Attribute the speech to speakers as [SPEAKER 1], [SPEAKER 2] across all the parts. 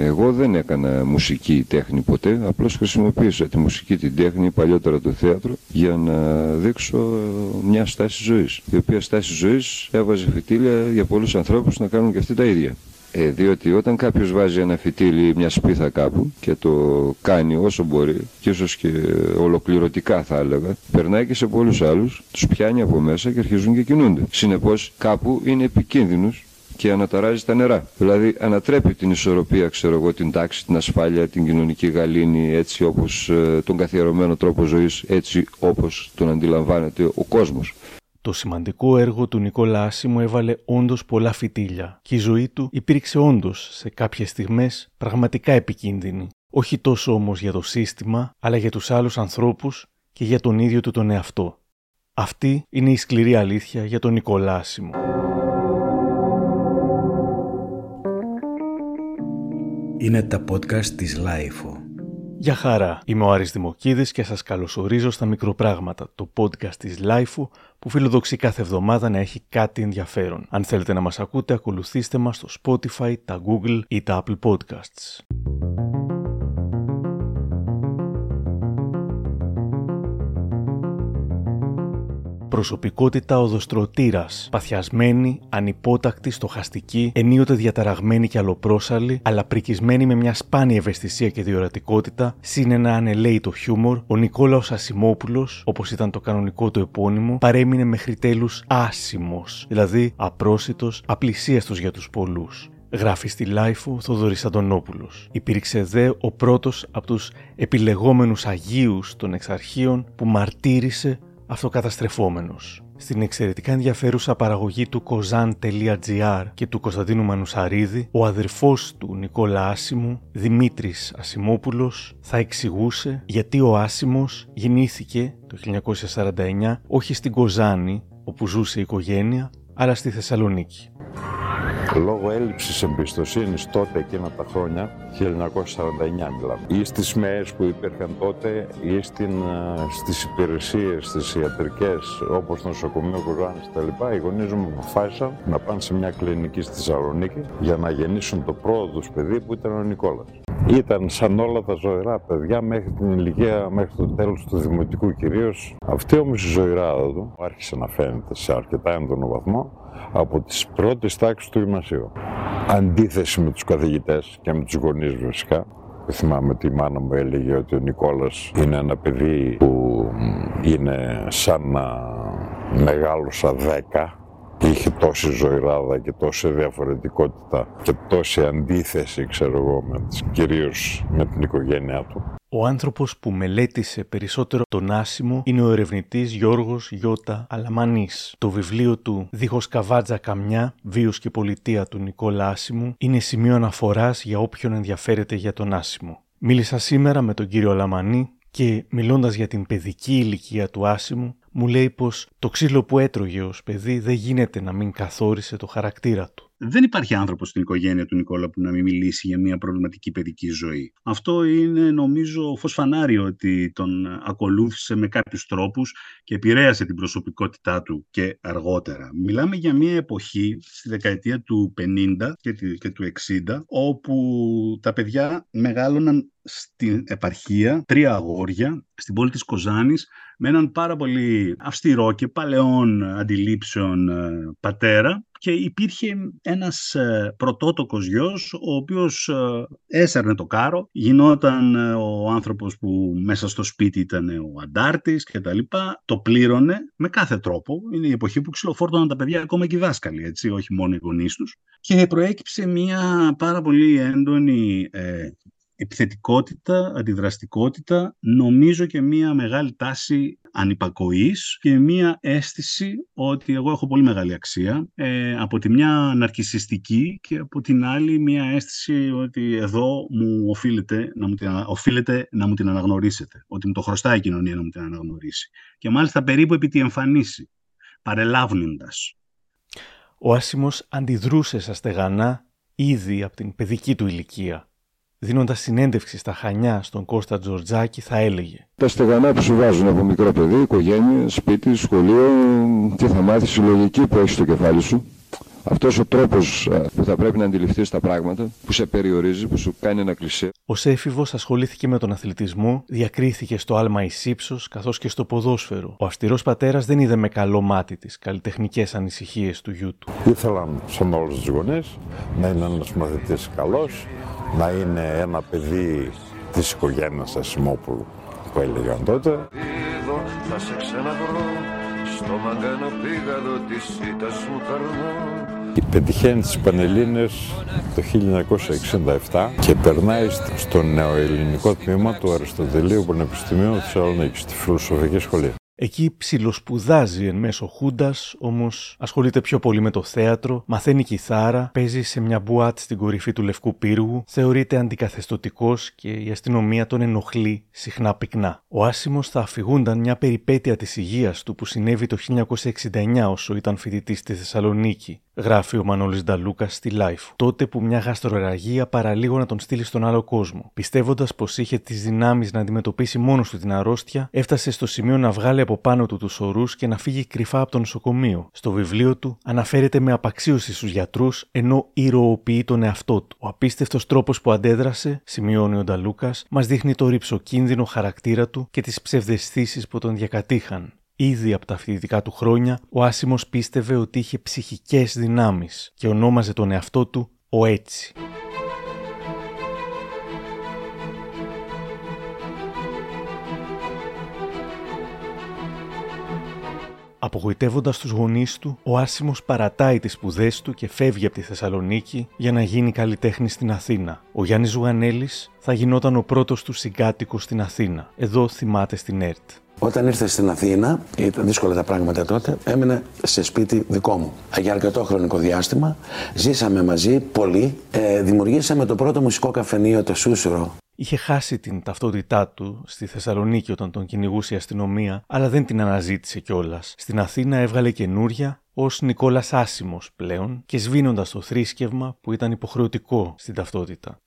[SPEAKER 1] Εγώ δεν έκανα μουσική τέχνη ποτέ, απλώς χρησιμοποίησα τη μουσική, την τέχνη, παλιότερα το θέατρο, για να δείξω μια στάση ζωής. Η οποία στάση ζωής έβαζε φυτίλια για πολλούς ανθρώπους να κάνουν και αυτοί τα ίδια. Ε, διότι όταν κάποιος βάζει ένα φυτίλι ή μια σπίθα κάπου και το κάνει όσο μπορεί και ίσως και ολοκληρωτικά θα έλεγα, περνάει και σε πολλούς άλλους, τους πιάνει από μέσα και αρχίζουν και κινούνται. Συνεπώς κάπου είναι επικίνδυνος και αναταράζει τα νερά. Δηλαδή ανατρέπει την ισορροπία, ξέρω εγώ, την τάξη, την ασφάλεια, την κοινωνική γαλήνη, έτσι όπως ε, τον καθιερωμένο τρόπο ζωής, έτσι όπως τον αντιλαμβάνεται ο κόσμος.
[SPEAKER 2] Το σημαντικό έργο του Νικόλα Άσιμου έβαλε όντως πολλά φυτίλια και η ζωή του υπήρξε όντως σε κάποιες στιγμές πραγματικά επικίνδυνη. Όχι τόσο όμως για το σύστημα, αλλά για τους άλλους ανθρώπους και για τον ίδιο του τον εαυτό. Αυτή είναι η σκληρή αλήθεια για τον Νικόλα
[SPEAKER 3] Είναι τα podcast της LiFO.
[SPEAKER 2] Γεια χαρά, είμαι ο Άρης Δημοκίδης και σας καλωσορίζω στα Μικροπράγματα, το podcast της LiFO που φιλοδοξεί κάθε εβδομάδα να έχει κάτι ενδιαφέρον. Αν θέλετε να μας ακούτε, ακολουθήστε μας στο Spotify, τα Google ή τα Apple Podcasts. Προσωπικότητα οδοστρωτήρας, παθιασμένη, ανυπότακτη, στοχαστική, ενίοτε διαταραγμένη και αλλοπρόσαλλη, αλλά πρικισμένη με μια σπάνια ευαισθησία και διορατικότητα, συν ένα ανελαίητο χιούμορ, ο Νικόλαος Ασημόπουλος, όπως ήταν το κανονικό του επώνυμο, παρέμεινε μέχρι τέλους άσημος, δηλαδή απρόσιτος, απλησίαστος για τους πολλούς. Γράφει στη LiFO Θοδωρής Αντωνόπουλος. Υπήρξε δε ο πρώτος από τους επιλεγόμενους Αγίους των Εξαρχείων που μαρτύρησε αυτοκαταστρεφόμενος. Στην εξαιρετικά ενδιαφέρουσα παραγωγή του kozan.gr και του Κωνσταντίνου Μανουσαρίδη, ο αδερφός του Νικόλα Άσιμου, Δημήτρης Ασιμόπουλος, θα εξηγούσε γιατί ο Άσιμος γεννήθηκε το 1949 όχι στην Κοζάνη, όπου ζούσε η οικογένεια, αλλά στη Θεσσαλονίκη.
[SPEAKER 4] Λόγω έλλειψης εμπιστοσύνης τότε εκείνα τα χρόνια, 1949 μιλάμε, ή στις ΜΕΕΣ που υπήρχαν τότε ή στην, ε, στις υπηρεσίες, στις ιατρικές, όπως το νοσοκομείο Κουζάνης κτλ. Οι γονείς μου αποφάσισαν να πάνε σε μια κλινική στη Θεσσαλονίκη για να γεννήσουν το πρώτο τους παιδί που ήταν ο Νικόλας. Ήταν σαν όλα τα ζωηρά παιδιά μέχρι την ηλικία, μέχρι το τέλος του δημοτικού κυρίως. Αυτή όμως η ζωηράδα του άρχισε να φαίνεται σε αρκετά έντονο βαθμό από τις πρώτες τάξεις του γυμνασίου. Αντίθεση με τους καθηγητές και με τους γονείς φυσικά. Θυμάμαι ότι η μάνα μου έλεγε ότι ο Νικόλας είναι ένα παιδί που είναι σαν να μεγάλωσα δέκα είχε τόση ζωηράδα και τόση διαφορετικότητα και τόση αντίθεση, ξέρω εγώ, με, κυρίως με την οικογένειά του.
[SPEAKER 2] Ο άνθρωπος που μελέτησε περισσότερο τον άσημο είναι ο ερευνητής Γιώργος Γιώτα Αλαμανής. Το βιβλίο του «Δίχως καβάτζα καμιά, βίος και πολιτεία» του Νικόλα Άσιμου είναι σημείο αναφοράς για όποιον ενδιαφέρεται για τον άσημο. Μίλησα σήμερα με τον κύριο Αλαμανή και μιλώντας για την παιδική ηλικία του άσημου μου λέει πως το ξύλο που έτρωγε ως παιδί δεν γίνεται να μην καθόρισε το χαρακτήρα του.
[SPEAKER 5] Δεν υπάρχει άνθρωπος στην οικογένεια του Νικόλα που να μην μιλήσει για μια προβληματική παιδική ζωή. Αυτό είναι νομίζω φως φανάριο ότι τον ακολούθησε με κάποιους τρόπους και επηρέασε την προσωπικότητά του και αργότερα. Μιλάμε για μια εποχή στη δεκαετία του 50 και του 60 όπου τα παιδιά μεγάλωναν στην επαρχία τρία αγόρια στην πόλη της Κοζάνης με έναν πάρα πολύ αυστηρό και παλαιών αντιλήψεων ε, πατέρα και υπήρχε ένας ε, πρωτότοκος γιος ο οποίος ε, έσαιρνε το κάρο, γινόταν ο άνθρωπος που μέσα στο σπίτι ήταν ο αντάρτης και τα λοιπά, το πλήρωνε με κάθε τρόπο. Είναι η εποχή που ξυλοφόρτωναν τα παιδιά ακόμα και οι δάσκαλοι, έτσι, όχι μόνο οι γονείς τους. Και προέκυψε μια πάρα πολύ έντονη επιθετικότητα, αντιδραστικότητα, νομίζω και μία μεγάλη τάση ανυπακοής και μία αίσθηση ότι εγώ έχω πολύ μεγάλη αξία. Ε, από τη μια ναρκισιστική και από την άλλη μία αίσθηση ότι εδώ μου οφείλεται να μου, την, οφείλεται να μου την αναγνωρίσετε. Ότι μου το χρωστάει η κοινωνία να μου την αναγνωρίσει. Και μάλιστα περίπου επί τη εμφανίση, παρελάβνοντας.
[SPEAKER 2] Ο Άσιμος αντιδρούσε στα στεγανά ήδη από την παιδική του ηλικία δίνοντας συνέντευξη στα Χανιά στον Κώστα Τζορτζάκη, θα έλεγε:
[SPEAKER 1] Τα στεγανά που σου βάζουν από μικρό παιδί, οικογένεια, σπίτι, σχολείο, τι θα μάθεις, η λογική που έχεις στο κεφάλι σου. αυτός ο τρόπος που θα πρέπει να αντιληφθείς τα πράγματα, που σε περιορίζει, που σου κάνει ένα κλισέ.
[SPEAKER 2] Ο έφηβος ασχολήθηκε με τον αθλητισμό, διακρίθηκε στο άλμα εις ύψος, καθώς και στο ποδόσφαιρο. Ο αυστηρός πατέρας δεν είδε με καλό μάτι τις καλλιτεχνικές ανησυχίες του γιού του.
[SPEAKER 6] Ήθελαν σαν όλους τους γονείς να είναι ένας μαθητής καλός, να είναι ένα παιδί της οικογένειας Ασημόπουλου που έλεγαν τότε. θα σε ξαναβρω, στο μαγκάνο πήγαδο της ήττας μου Πετυχαίνει τις Πανελλήνες το 1967 και περνάει στο νεοελληνικό τμήμα του Αριστοτελείου Πανεπιστημίου Θεσσαλονίκης, στη Φιλοσοφική Σχολή.
[SPEAKER 2] Εκεί ψιλοσπουδάζει εν μέσω Χούντας, όμως ασχολείται πιο πολύ με το θέατρο, μαθαίνει κιθάρα, παίζει σε μια μπουάτ στην κορυφή του Λευκού Πύργου, θεωρείται αντικαθεστωτικός και η αστυνομία τον ενοχλεί συχνά πυκνά. Ο Άσιμος θα αφηγούνταν μια περιπέτεια της υγείας του που συνέβη το 1969 όσο ήταν φοιτητής στη Θεσσαλονίκη γράφει ο Μανώλης Νταλούκα στη Life, τότε που μια γαστροραγία παραλίγο να τον στείλει στον άλλο κόσμο. Πιστεύοντας πως είχε τις δυνάμεις να αντιμετωπίσει μόνος του την αρρώστια, έφτασε στο σημείο να βγάλει από πάνω του τους ορούς και να φύγει κρυφά από το νοσοκομείο. Στο βιβλίο του αναφέρεται με απαξίωση στους γιατρούς, ενώ ηρωοποιεί τον εαυτό του. Ο απίστευτος τρόπος που αντέδρασε, σημειώνει ο Νταλούκας, μας δείχνει το ρηψοκίνδυνο χαρακτήρα του και τις ψευδεστήσεις που τον διακατήχαν. Ήδη από τα φοιτητικά του χρόνια, ο Άσιμος πίστευε ότι είχε ψυχικές δυνάμεις και ονόμαζε τον εαυτό του ο Έτσι. Απογοητεύοντας τους γονείς του, ο Άσιμος παρατάει τις σπουδές του και φεύγει από τη Θεσσαλονίκη για να γίνει καλλιτέχνη στην Αθήνα. Ο Γιάννης Ζουγανέλης θα γινόταν ο πρώτος του συγκάτοικος στην Αθήνα. Εδώ θυμάται στην ΕΡΤ.
[SPEAKER 7] Όταν ήρθε στην Αθήνα, ήταν δύσκολα τα πράγματα τότε, έμενε σε σπίτι δικό μου. Για αρκετό χρονικό διάστημα ζήσαμε μαζί πολύ. Ε, δημιουργήσαμε το πρώτο μουσικό καφενείο, το Σούσουρο.
[SPEAKER 2] Είχε χάσει την ταυτότητά του στη Θεσσαλονίκη όταν τον κυνηγούσε η αστυνομία, αλλά δεν την αναζήτησε κιόλας. Στην Αθήνα έβγαλε καινούρια ως Νικόλας Άσιμος πλέον και σβήνοντας το θρήσκευμα που ήταν υποχρεωτικό στην ταυτότητα.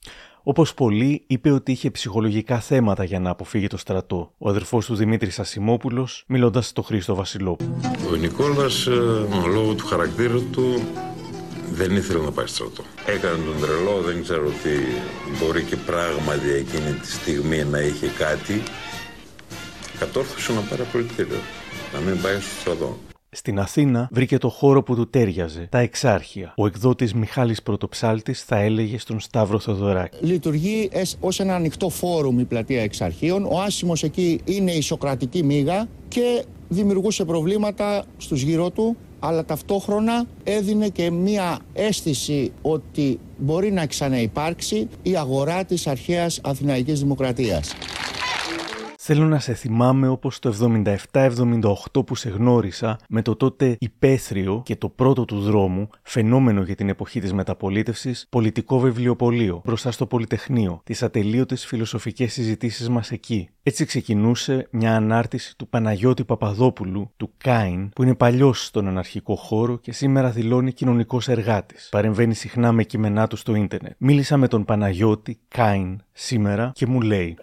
[SPEAKER 2] Όπως πολλοί, είπε ότι είχε ψυχολογικά θέματα για να αποφύγει το στρατό. Ο αδερφός του Δημήτρης Ασημόπουλος, μιλώντας στο Χρήστο Βασιλόπουλο.
[SPEAKER 6] Ο Νικόλας, ε, λόγω του χαρακτήρα του, δεν ήθελε να πάει στρατό. Έκανε τον τρελό, δεν ξέρω ότι μπορεί και πράγματι εκείνη τη στιγμή να είχε κάτι. Κατόρθωσε να πάρει απολυτήριο, να μην πάει στο στρατό.
[SPEAKER 2] Στην Αθήνα βρήκε το χώρο που του τέριαζε, τα Εξάρχεια. Ο εκδότης Μιχάλης Πρωτοψάλτης θα έλεγε στον Σταύρο Θοδωράκη.
[SPEAKER 8] Λειτουργεί ως ένα ανοιχτό φόρουμ η πλατεία Εξαρχείων. Ο Άσιμος εκεί είναι η Σοκρατική μίγα και δημιουργούσε προβλήματα στους γύρω του αλλά ταυτόχρονα έδινε και μία αίσθηση ότι μπορεί να ξαναυπάρξει η αγορά της αρχαίας Αθηναϊκής Δημοκρατίας.
[SPEAKER 2] Θέλω να σε θυμάμαι όπως το 77-78 που σε γνώρισα με το τότε υπαίθριο και το πρώτο του δρόμου, φαινόμενο για την εποχή της μεταπολίτευσης, πολιτικό βιβλιοπωλείο μπροστά στο Πολυτεχνείο, τις ατελείωτες φιλοσοφικές συζητήσεις μας εκεί. Έτσι ξεκινούσε μια ανάρτηση του Παναγιώτη Παπαδόπουλου, του Κάιν, που είναι παλιός στον αναρχικό χώρο και σήμερα δηλώνει κοινωνικός εργάτης. Παρεμβαίνει συχνά με κείμενά του στο ίντερνετ. Μίλησα με τον Παναγιώτη Κάιν σήμερα και μου λέει: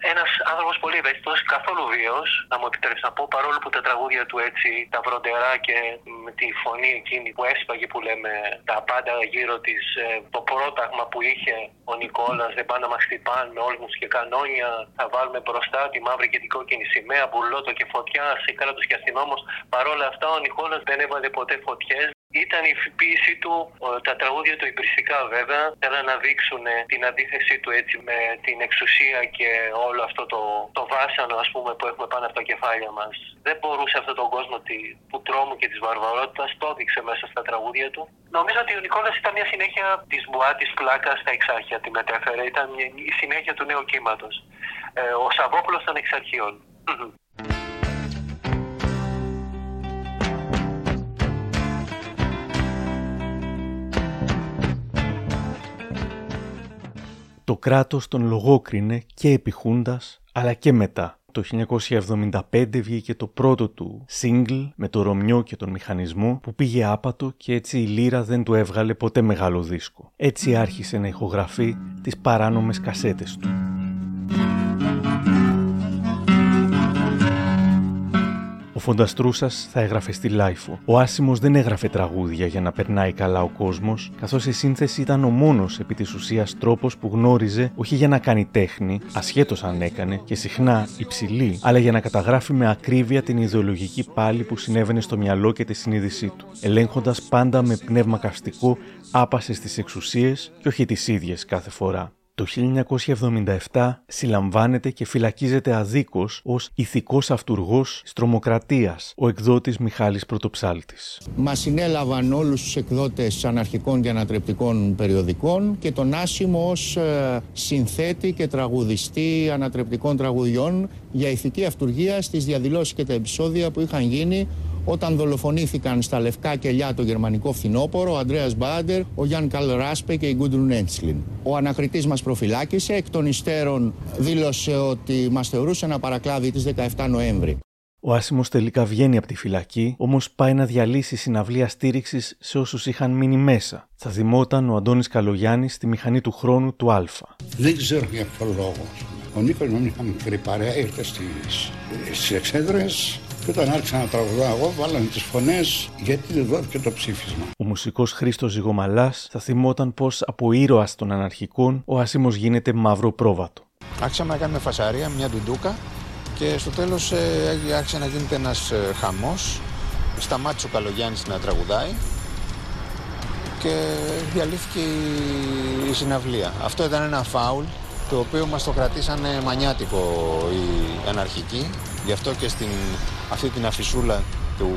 [SPEAKER 9] Ένα άνθρωπο πολύ ευαίσθητο, καθόλου βίαιος, να μου επιτρέψεις να πω, παρόλο που τα τραγούδια του έτσι, τα βροντερά και με τη φωνή εκείνη που έσπαγε που λέμε τα πάντα γύρω της, ε, το πρόταγμα που είχε ο Νικόλας, δεν πάνε να μας χτυπάνε όλμους και κανόνια, θα βάλουμε μπροστά τη μαύρη και την κόκκινη σημαία, μπουλότο και φωτιά σε κράτο και αστυνόμος. Παρόλα αυτά ο Νικόλας δεν έβαλε ποτέ φωτιές, ήταν η φύση του, τα τραγούδια του υπηρεσικά βέβαια, θέλαν να δείξουν την αντίθεσή του έτσι με την εξουσία και όλο αυτό το, το βάσανο ας πούμε που έχουμε πάνω από τα κεφάλια μας. Δεν μπορούσε αυτόν τον κόσμο του τρόμου και της βαρβαρότητας, το έδειξε μέσα στα τραγούδια του. Νομίζω ότι ο Νικόλας ήταν μια συνέχεια της μπουά, της πλάκας στα εξάρχεια, τη μετέφερε, ήταν η συνέχεια του νέου κύματος. Ε, ο Σαββόπουλος των εξαρχείων.
[SPEAKER 2] Το κράτος τον λογόκρινε και επί αλλά και μετά. Το 1975 βγήκε το πρώτο του single με το Ρωμιό και τον μηχανισμό που πήγε άπατο και έτσι η λύρα δεν του έβγαλε ποτέ μεγάλο δίσκο. Έτσι άρχισε να ηχογραφεί τις παράνομες κασέτες του. Φώντας Τρούσας θα έγραφε στη LiFO. Ο Άσιμος δεν έγραφε τραγούδια για να περνάει καλά ο κόσμος, καθώς η σύνθεση ήταν ο μόνος επί της ουσίας τρόπος που γνώριζε όχι για να κάνει τέχνη, ασχέτως αν έκανε, και συχνά υψηλή, αλλά για να καταγράφει με ακρίβεια την ιδεολογική πάλη που συνέβαινε στο μυαλό και τη συνείδησή του, ελέγχοντας πάντα με πνεύμα καυστικό άπασες τις εξουσίες και όχι τις ίδιες κάθε φορά. Το 1977 συλλαμβάνεται και φυλακίζεται αδίκως ως ηθικός αυτούργος της τρομοκρατίας ο εκδότης Μιχάλης Πρωτοψάλτης.
[SPEAKER 8] Μας συνέλαβαν όλους τους εκδότες αναρχικών και ανατρεπτικών περιοδικών και τον Άσιμο ως ε, συνθέτη και τραγουδιστή ανατρεπτικών τραγουδιών για ηθική αυτουργία στις διαδηλώσεις και τα επεισόδια που είχαν γίνει όταν δολοφονήθηκαν στα λευκά κελιά το γερμανικό φθινόπωρο ο Αντρέας Μπάντερ, ο Γιάνν Καλ Ράσπε και η Γκούντρουν Έντσλιν. Ο ανακριτής μας προφυλάκησε, εκ των υστέρων δήλωσε ότι μας θεωρούσε ένα παρακλάδι της 17 Νοέμβρη.
[SPEAKER 2] Ο Άσιμο τελικά βγαίνει από τη φυλακή, όμως πάει να διαλύσει συναυλία στήριξης σε όσους είχαν μείνει μέσα. Θα θυμόταν ο Αντώνης Καλογιάννης στη μηχανή του χρόνου του Α.
[SPEAKER 3] Δεν ξέρω για ποιο λόγο. Ο Νίκο με είχα μικρή παρέα, ήρθε στις εξέδρες και όταν άρχισα να τραγουδάω εγώ, βάλανε τις φωνές γιατί δεν δόθηκε το ψήφισμα.
[SPEAKER 2] Ο μουσικός Χρήστος Ζυγομαλάς θα θυμόταν πως από ήρωας των αναρχικών ο Άσιμο γίνεται μαύρο πρόβατο.
[SPEAKER 10] Άρχισαμε να κάνουμε φασαρία, μια ντουντούκα και στο τέλος ε, άρχισε να γίνεται ένας ε, χαμός. Σταμάτησε ο Καλογιάννης να τραγουδάει και διαλύθηκε η συναυλία. Αυτό ήταν ένα φάουλ το οποίο μας το κρατήσανε μανιάτικο οι αναρχικοί. Γι' αυτό και στην αυτή την αφισούλα του,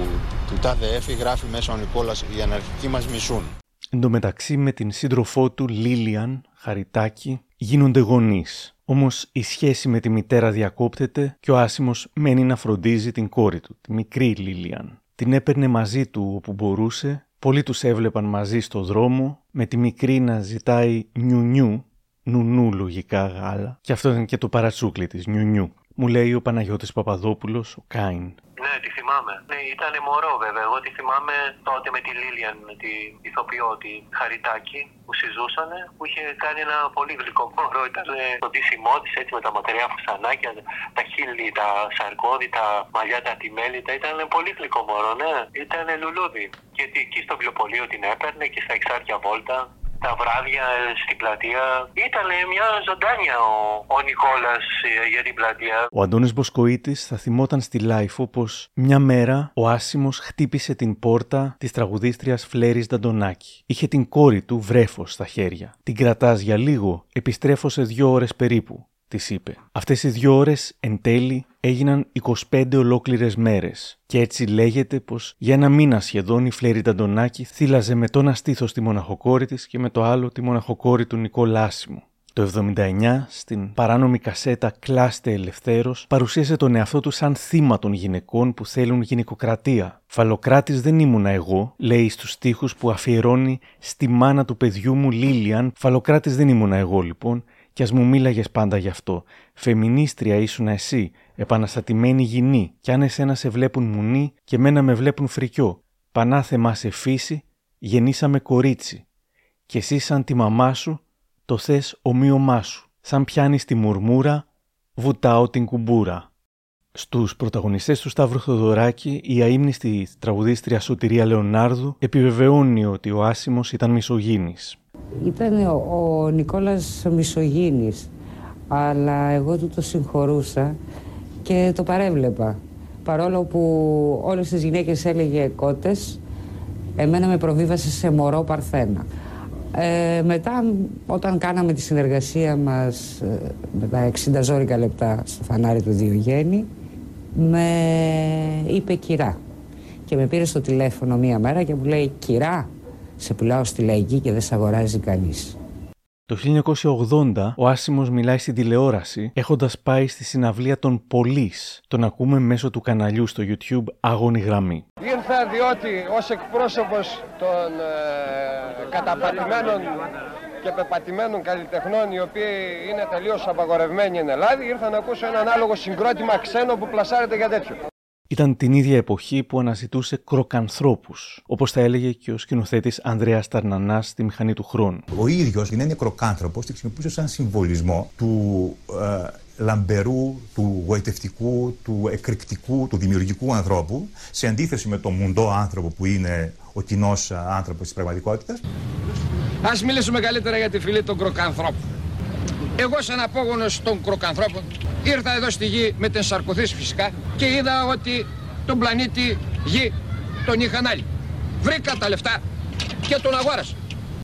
[SPEAKER 10] του ΤΑΔΕ γράφει μέσα ο Νικόλας «Οι αναρχικοί μας μισούν».
[SPEAKER 2] Εν τω μεταξύ με την σύντροφό του Λίλιαν Χαριτάκη γίνονται γονείς. Όμως η σχέση με τη μητέρα διακόπτεται και ο Άσιμος μένει να φροντίζει την κόρη του, τη μικρή Λίλιαν. Την έπαιρνε μαζί του όπου μπορούσε, πολλοί τους έβλεπαν μαζί στο δρόμο, με τη μικρή να ζητάει νιου νουνού λογικά γάλα. Και αυτό ήταν και το παρατσούκλι της, νιουνιού. Μου λέει ο Παναγιώτης Παπαδόπουλος, ο Κάιν.
[SPEAKER 9] Ναι, τη θυμάμαι. Ναι, ήταν μωρό βέβαια. Εγώ τη θυμάμαι τότε με τη Λίλιαν, με τη ηθοποιό, τη Χαριτάκη, που συζούσαν, που είχε κάνει ένα πολύ γλυκό μωρό. Ήταν το ντύσιμό τη έτσι με τα ματεριά φουσανάκια, τα χείλη, τα σαρκώδη, τα μαλλιά, τα τιμέλητα. Ήταν πολύ γλυκό μωρό, ναι. Ήταν λουλούδι. Και εκεί στο βιβλιοπωλείο την έπαιρνε και στα Εξάρχεια βόλτα τα βράδια στην πλατεία. Ήταν μια ζωντάνια ο, ο Νικόλας ε, για την πλατεία.
[SPEAKER 2] Ο Αντώνης Μποσκοίτης θα θυμόταν στη LiFO πως μια μέρα ο Άσιμος χτύπησε την πόρτα της τραγουδίστριας Φλέρης Δαντονάκη. Είχε την κόρη του βρέφος στα χέρια. Την κρατάς για λίγο, επιστρέφω σε δύο ώρες περίπου της είπε. Αυτές οι δύο ώρες εν τέλει έγιναν 25 ολόκληρες μέρες. Και έτσι λέγεται πως για ένα μήνα σχεδόν η Φλέρη Ταντονάκη θύλαζε με το ένα στήθο τη μοναχοκόρη της και με το άλλο τη μοναχοκόρη του Νικολάσιμου. Το 79, στην παράνομη κασέτα Κλάστε Ελευθέρο, παρουσίασε τον εαυτό του σαν θύμα των γυναικών που θέλουν γυναικοκρατία. Φαλοκράτης δεν ήμουνα εγώ, λέει στους στίχους που αφιερώνει στη μάνα του παιδιού μου Λίλιαν. Φαλοκράτης δεν ήμουνα εγώ λοιπόν, κι ας μου μίλαγες πάντα γι' αυτό. Φεμινίστρια ήσουν εσύ, επαναστατημένη γυνή, κι αν εσένα σε βλέπουν μουνί και μένα με βλέπουν φρικιό. Πανάθεμά σε φύση, γεννήσαμε κορίτσι. Κι εσύ σαν τη μαμά σου, το θες ομοίωμά σου. Σαν πιάνεις τη μουρμούρα, βουτάω την κουμπούρα. Στους πρωταγωνιστές του Σταύρου Θοδωράκη, η αείμνηστη τραγουδίστρια Σωτηρία Λεωνάρδου επιβεβαιώνει ότι ο Άσιμος ήταν μισογίνης.
[SPEAKER 11] Ήταν ο, ο Νικόλας Μισογίνης, αλλά εγώ του το συγχωρούσα και το παρέβλεπα. Παρόλο που όλες τις γυναίκες έλεγε κότες, εμένα με προβίβασε σε μωρό παρθένα. Ε, μετά, όταν κάναμε τη συνεργασία μας ε, με τα 60 ζώρικα λεπτά στο φανάρι του Διογέννη, με είπε κυρά. Και με πήρε στο τηλέφωνο μία μέρα και μου λέει «Κυρά, σε πουλάω στη λαϊκή και δεν σε αγοράζει κανείς».
[SPEAKER 2] Το 1980 ο Άσιμος μιλάει στην τηλεόραση έχοντας πάει στη συναυλία των Πολύς. Τον ακούμε μέσω του καναλιού στο YouTube Αγώνη Γραμμή.
[SPEAKER 12] Ήρθα διότι ως εκπρόσωπος των ε, καταπατημένων και πεπατημένων καλλιτεχνών οι οποίοι είναι τελείως απαγορευμένοι στην Ελλάδα ήρθα να ακούσω ένα ανάλογο συγκρότημα ξένο που πλασάρεται για τέτοιο.
[SPEAKER 2] Ήταν την ίδια εποχή που αναζητούσε κροκανθρώπους, όπως θα έλεγε και ο σκηνοθέτης Ανδρέας Ταρνανάς στη μηχανή του χρόνου.
[SPEAKER 13] Ο ίδιος την έννοια κροκάνθρωπος τη χρησιμοποιούσε σαν συμβολισμό του ε, λαμπερού, του γοητευτικού, του εκρηκτικού, του δημιουργικού ανθρώπου, σε αντίθεση με τον μουντό άνθρωπο που είναι ο κοινός άνθρωπος της πραγματικότητας.
[SPEAKER 14] Α μιλήσουμε καλύτερα για τη φυλή των κροκανθρώπων. Εγώ, σαν απόγονος των κροκανθρώπων, ήρθα εδώ στη γη με την Σαρκοθής φυσικά και είδα ότι τον πλανήτη Γη τον είχαν άλλοι. Βρήκα τα λεφτά και τον αγόρασα.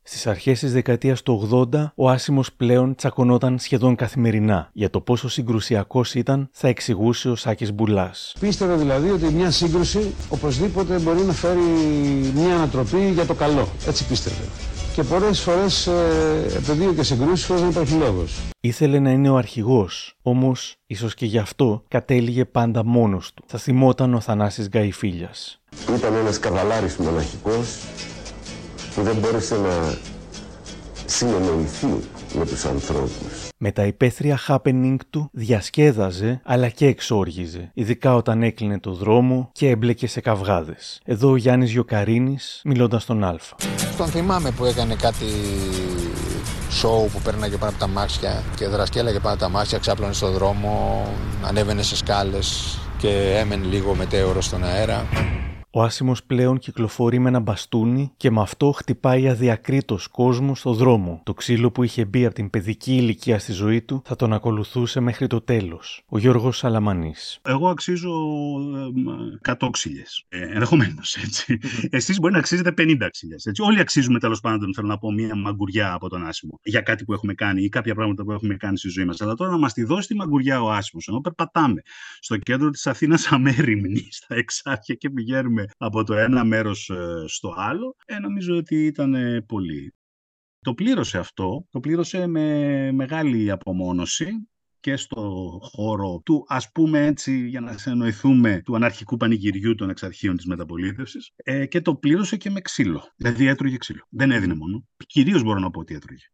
[SPEAKER 2] Στις αρχές της δεκαετίας του 80, ο Άσιμο πλέον τσακωνόταν σχεδόν καθημερινά. Για το πόσο συγκρουσιακός ήταν, θα εξηγούσε ο Σάκης Μπουλάς.
[SPEAKER 15] Πίστευε δηλαδή ότι μια σύγκρουση οπωσδήποτε μπορεί να φέρει μια ανατροπή για το καλό. Έτσι πίστευε. Και πολλές φορές ε, επαιδείω και συγκρούσεις χωρίς να υπάρχει λόγος.
[SPEAKER 2] Ήθελε να είναι ο αρχηγός, όμως ίσως και γι' αυτό κατέληγε πάντα μόνος του. Θα θυμόταν ο Θανάσης Γκαϊφίλια.
[SPEAKER 16] Ήταν ένας καβαλάρης μοναχικός που δεν μπόρεσε να συνεννοηθεί με τους ανθρώπους.
[SPEAKER 2] Με τα υπαίθρια happening του διασκέδαζε αλλά και εξόργιζε, ειδικά όταν έκλεινε το δρόμο και έμπλεκε σε καυγάδες. Εδώ ο Γιάννης Γιοκαρίνης μιλώντας στον Α.
[SPEAKER 10] Τον θυμάμαι που έκανε κάτι σοου που πέρναγε πάνω από τα μάξια και δρασκέλαγε πάνω από τα μάξια, ξάπλωνε στον δρόμο, ανέβαινε σε σκάλες και έμενε λίγο μετέωρο στον αέρα.
[SPEAKER 2] Ο Άσιμος πλέον κυκλοφορεί με ένα μπαστούνι και με αυτό χτυπάει αδιακρίτως κόσμο στο δρόμο. Το ξύλο που είχε μπει από την παιδική ηλικία στη ζωή του θα τον ακολουθούσε μέχρι το τέλος. Ο Γιώργος Σαλαμανής.
[SPEAKER 5] Εγώ αξίζω ε, 100 ξύλιες. Ε, Ενδεχομένως έτσι. Εσείς μπορεί να αξίζετε 50 ξύλιες. Έτσι. Όλοι αξίζουμε τέλος πάντων, θέλω να πω, μία μαγκουριά από τον Άσιμο για κάτι που έχουμε κάνει ή κάποια πράγματα που έχουμε κάνει στη ζωή μας. Αλλά τώρα να μας τη δώσει τη μαγκουριά ο Άσιμος, ενώ περπατάμε στο κέντρο της Αθήνας αμέριμνης, στα εξάρχεια και πηγαίνουμε από το ένα μέρος ε, στο άλλο, ε, νομίζω ότι ήταν ε, πολύ. Το πλήρωσε αυτό, το πλήρωσε με μεγάλη απομόνωση και στο χώρο του, ας πούμε έτσι, για να συνεννοηθούμε, του αναρχικού πανηγυριού των Εξαρχείων της μεταπολίτευσης ε, και το πλήρωσε και με ξύλο. Δηλαδή έτρωγε ξύλο. Δεν έδινε μόνο. Κυρίως μπορώ να πω ότι έτρωγε.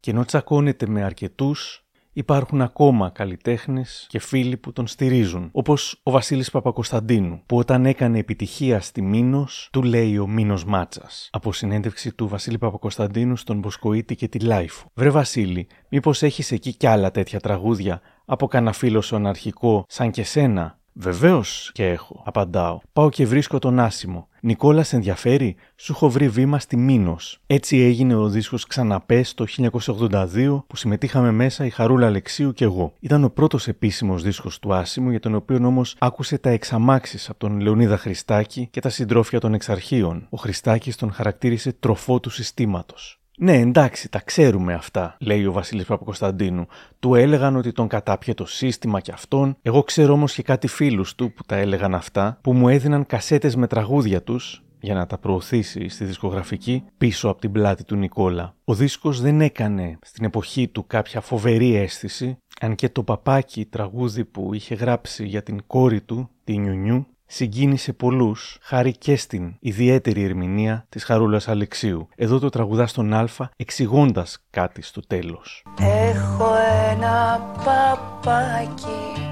[SPEAKER 2] Και ενώ τσακώνεται με αρκετούς, υπάρχουν ακόμα καλλιτέχνες και φίλοι που τον στηρίζουν. Όπως ο Βασίλης Παπακωνσταντίνου, που όταν έκανε επιτυχία στη Minos, του λέει ο Μίνως Μάτσας. Από συνέντευξη του Βασίλη Παπακωνσταντίνου στον Μποσκοίτη και τη LiFO. Βρε Βασίλη, μήπως έχεις εκεί κι άλλα τέτοια τραγούδια από κανένα φίλο σου αναρχικό, σαν και σένα, Βεβαίως και έχω, απαντάω. Πάω και βρίσκω τον Άσιμο. Νικόλα, σ' ενδιαφέρει, σου έχω βρει βήμα στη Minos. Έτσι έγινε ο δίσκος Ξαναπέ το 1982 που συμμετείχαμε μέσα η Χαρούλα Αλεξίου και εγώ. Ήταν ο πρώτος επίσημος δίσκος του Άσημου για τον οποίο όμως άκουσε τα εξαμάξεις από τον Λεωνίδα Χριστάκη και τα συντρόφια των εξαρχείων. Ο Χριστάκης τον χαρακτήρισε τροφό του συστήματος. Ναι, εντάξει, τα ξέρουμε αυτά, λέει ο Βασίλης Παπακοσταντίνου. Του έλεγαν ότι τον κατάπιε το σύστημα και αυτόν. Εγώ ξέρω όμως και κάτι φίλους του που τα έλεγαν αυτά, που μου έδιναν κασέτες με τραγούδια τους για να τα προωθήσει στη δισκογραφική πίσω από την πλάτη του Νικόλα. Ο δίσκος δεν έκανε στην εποχή του κάποια φοβερή αίσθηση, αν και το παπάκι τραγούδι που είχε γράψει για την κόρη του, τη Νιουνιού, συγκίνησε πολλούς, χάρη και στην ιδιαίτερη ερμηνεία της Χαρούλας Αλεξίου. Εδώ το τραγουδά στον Α, εξηγώντας κάτι στο τέλος.
[SPEAKER 17] Έχω ένα παπάκι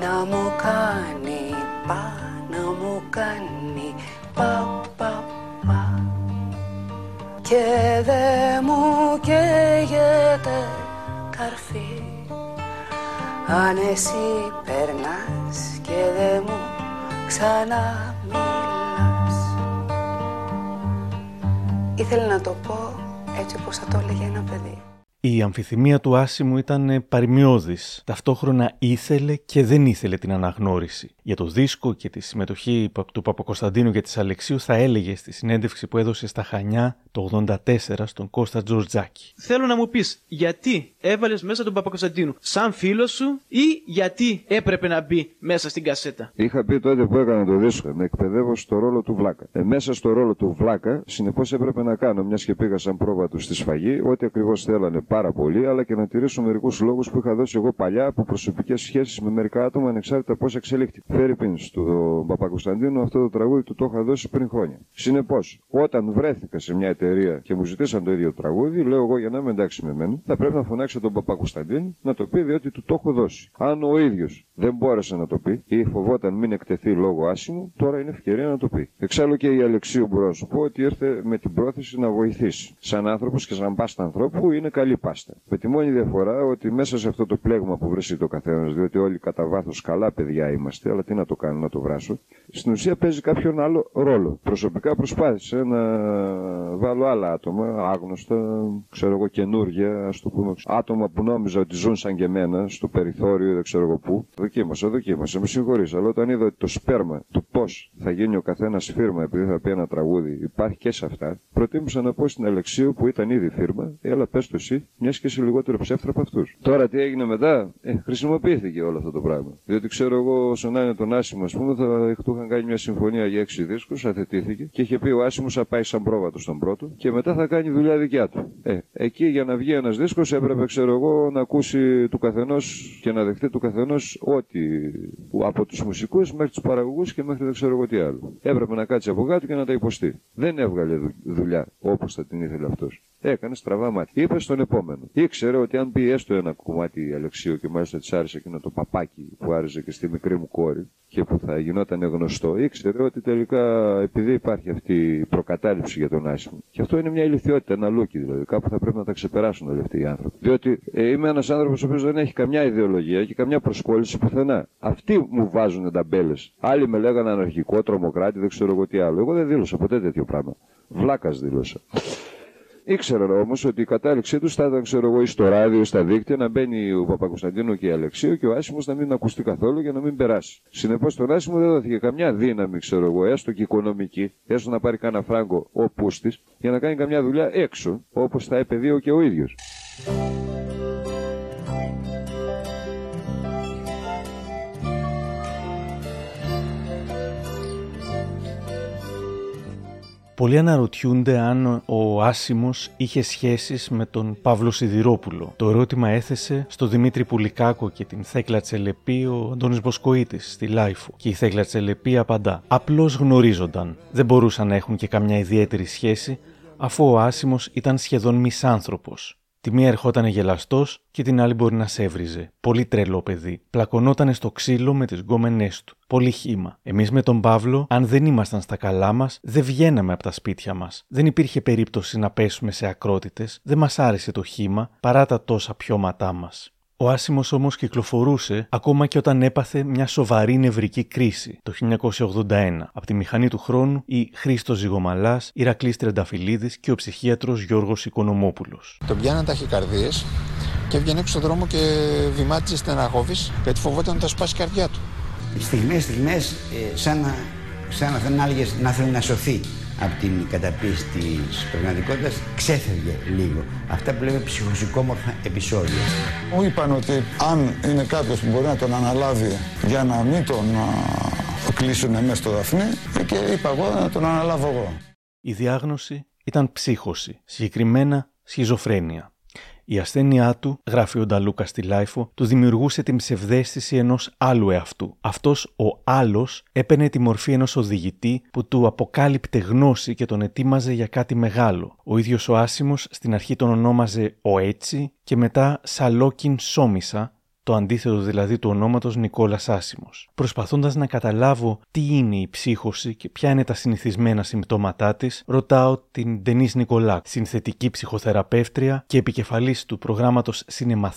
[SPEAKER 17] να μου κάνει πα, να μου κάνει πα, πα, πα. Και δε μου καίγεται καρφί αν εσύ περνάς και δε μου ξαναμιλάς Ήθελα να το πω έτσι όπως θα το έλεγε ένα παιδί
[SPEAKER 2] η αμφιθυμία του Άσιμου ήταν παρημιώδης. Ταυτόχρονα ήθελε και δεν ήθελε την αναγνώριση. Για το δίσκο και τη συμμετοχή του Παπακοσταντίνου και της Αλεξίου θα έλεγε στη συνέντευξη που έδωσε στα Χανιά το 84 στον Κώστα Τζορτζάκη.
[SPEAKER 18] Θέλω να μου πεις γιατί έβαλες μέσα τον Παπακοσταντίνου σαν φίλος σου ή γιατί έπρεπε να μπει μέσα στην κασέτα;
[SPEAKER 1] Είχα πει τότε που έκανα το δίσκο να εκπαιδεύω στο ρόλο του Βλάκα. Ε, μέσα στο ρόλο του Βλάκα, συνεπώς έπρεπε να κάνω, μιας και πήγα σαν πρόβα του στη σφαγή, ό,τι ακριβώς θέλανε πάρα πολύ, αλλά και να τηρήσω μερικούς λόγους που είχα δώσει εγώ παλιά από προσωπικές σχέσεις με μερικά άτομα ανεξάρτητα πώς εξελίχθηκαν. Φέρει πίν του Παπακοσταντίνου αυτό το τραγούδι του το είχα δώσει πριν χρόνια. Συνεπώς, όταν βρέθηκα σε μια εταιρεία και μου ζητήσαν το ίδιο τραγούδι, λέω εγώ για να είμαι εντάξει με μένα, θα πρέπει να φωνάξω τον Παπακοσταντίνου να το πει διότι του το έχω δώσει. Αν ο ίδιος δεν μπόρεσε να το πει ή φοβόταν μην εκτεθεί λόγω άσημου, τώρα είναι ευκαιρία να το πει. Εξάλλου και η Αλεξίου μπορώ να σου πω ότι ήρθε με την πρόθεση να βοηθήσει. Σαν άνθρωπος και σαν πάστα ανθρώπου είναι καλή πάστα. Με τη μόνη διαφορά ότι μέσα σε αυτό το πλέγμα που βρίσκεται ο καθένας, διότι όλοι κατά βάθος καλά παιδιά είμαστε, αλλά τι να το κάνω, να το βράσω, στην ουσία παίζει κάποιον άλλο ρόλο. Προσωπικά προσπάθησε να βάλω άλλα άτομα, άγνωστα, ξέρω εγώ καινούργια, ας το πούμε, άτομα που νόμιζα ότι ζουν σαν και εμένα, στο περιθώριο, δεν ξέρω εγώ πού. Δοκίμασα, δοκίμασα, με συγχωρείς, αλλά όταν είδα ότι το σπέρμα του πώς θα γίνει ο καθένας φίρμα επειδή θα πει ένα τραγούδι υπάρχει και σε αυτά, προτίμησα να πω στην Αλεξίου που ήταν ήδη φίρμα, έλα πες το εσύ, μιας και είσαι λιγότερο ψεύτρα από αυτούς. Τώρα τι έγινε μετά, ε, χρησιμοποιήθηκε όλο αυτό το πράγμα. Διότι ξέρω εγώ, όσο να είναι τον Άσιμο, ας πούμε, θα του είχαν κάνει μια συμφωνία για έξι δίσκους, αθετήθηκε και είχε πει ο Άσιμος θα πάει σαν πρόβατος στον πρώτο και μετά θα κάνει δουλειά δικιά του. Ε, εκεί για να βγει ένας δίσκος έπρεπε, ξέρω εγώ, να ακούσει του καθενός και να δεχτεί του καθενός ό,τι από τους μουσικούς μέχρι τους παραγωγούς και μέχρι δεν ξέρω εγώ τι άλλο. Έπρεπε να κάτσει από κάτω και να τα υποστεί. Δεν έβγαλε δουλειά όπως θα την ήθελε αυτός. Έκανες στραβά μάτια. Είπες στον επόμενο; Ήξερε ότι αν πει έστω ένα κομμάτι Αλεξίου και μάλιστα της άρεσε εκείνο το παπάκι που άρεσε και στη μικρή μου κόρη και που θα γινόταν γνωστό, ήξερε ότι τελικά επειδή υπάρχει αυτή η προκατάληψη για τον Άσιμο. Και αυτό είναι μια ηλικιότητα, ένα λούκι δηλαδή. Κάπου θα πρέπει να τα ξεπεράσουν όλοι αυτοί οι άνθρωποι. Διότι ε, είμαι ένας άνθρωπος ο οποίος δεν έχει καμιά ιδεολογία και καμιά προσκόλληση πουθενά. Αυτοί μου βάζουν ταμπέλες. Άλλοι με λέγανε αναρχικό, τρομοκράτη, δεν ξέρω εγώ τι άλλο. Εγώ δεν δήλωσα ποτέ τέτοιο πράγμα. Βλάκας δήλωσα. Ήξερα όμω ότι η κατάληξή του θα ήταν, ξέρω εγώ, στο ράδιο, στα δίκτυα, να μπαίνει ο Παπακοσταντίνο και η Αλεξίου και ο Άσιμος να μην ακουστεί καθόλου για να μην περάσει. Συνεπώς τον Άσιμο δεν δόθηκε καμιά δύναμη, ξέρω εγώ, έστω και οικονομική, έστω να πάρει κανένα φράγκο ο πούστης, για να κάνει καμιά δουλειά έξω, όπως θα επαιδείω και ο ίδιος.
[SPEAKER 2] Πολλοί αναρωτιούνται αν ο Άσιμος είχε σχέσεις με τον Παύλο Σιδηρόπουλο. Το ερώτημα έθεσε στο Δημήτρη Πουλικάκο και την Θέκλα Τσελεπή ο Αντώνης Μποσκοίτης στη LiFO. Και η Θέκλα Τσελεπή απαντά. Απλώς γνωρίζονταν. Δεν μπορούσαν να έχουν και καμιά ιδιαίτερη σχέση αφού ο Άσιμος ήταν σχεδόν μισάνθρωπος. Τη μία ερχόταν γελαστός και την άλλη μπορεί να σ' έβριζε. Πολύ τρελό παιδί. Πλακωνότανε στο ξύλο με τις γκόμενές του. Πολύ χύμα. Εμείς με τον Παύλο, αν δεν ήμασταν στα καλά μας, δεν βγαίναμε από τα σπίτια μας. Δεν υπήρχε περίπτωση να πέσουμε σε ακρότητες, δεν μας άρεσε το χύμα παρά τα τόσα πιώματά μας. Ο Άσιμος όμως κυκλοφορούσε ακόμα και όταν έπαθε μια σοβαρή νευρική κρίση το 1981. Από τη μηχανή του χρόνου η Χρήστος Ζυγομαλάς, Ηρακλής Τρενταφυλλίδη και ο ψυχίατρος Γιώργος Οικονομόπουλος.
[SPEAKER 10] Τον πιάναν ταχυκαρδίε και έβγαινε έξω στον δρόμο και βημάτιζε στεναχώβης γιατί φοβόταν ότι θα σπάσει η καρδιά του.
[SPEAKER 19] Στιγμές, στιγμές, ε, σαν να, σαν να, να θέλει να σωθεί από την καταπίεση της πραγματικότητας ξέφευγε λίγο. Αυτά που λέμε ψυχοσυκόμορφα επεισόδια.
[SPEAKER 20] Μου είπαν ότι αν είναι κάποιος που μπορεί να τον αναλάβει για να μην τον α, κλείσουν μέσα στο Δαφνί και είπα εγώ να τον αναλάβω εγώ.
[SPEAKER 2] Η διάγνωση ήταν ψύχωση, συγκεκριμένα σχιζοφρένεια. Η ασθένειά του, γράφει ο Νταλούκας στη LiFO, του δημιουργούσε την ψευδαίσθηση ενός άλλου εαυτού. Αυτός ο άλλος έπαιρνε τη μορφή ενός οδηγητή που του αποκάλυπτε γνώση και τον ετοίμαζε για κάτι μεγάλο. Ο ίδιος ο Άσιμος στην αρχή τον ονόμαζε ο Έτσι και μετά Σαλόκιν Σόμισα, το αντίθετο δηλαδή του ονόματος Νικόλας Άσιμος. Προσπαθώντας να καταλάβω τι είναι η ψύχωση και ποια είναι τα συνηθισμένα συμπτώματά της, ρωτάω την Ντενή Νικολάκ, συνθετική ψυχοθεραπεύτρια και επικεφαλής του προγράμματος Cinema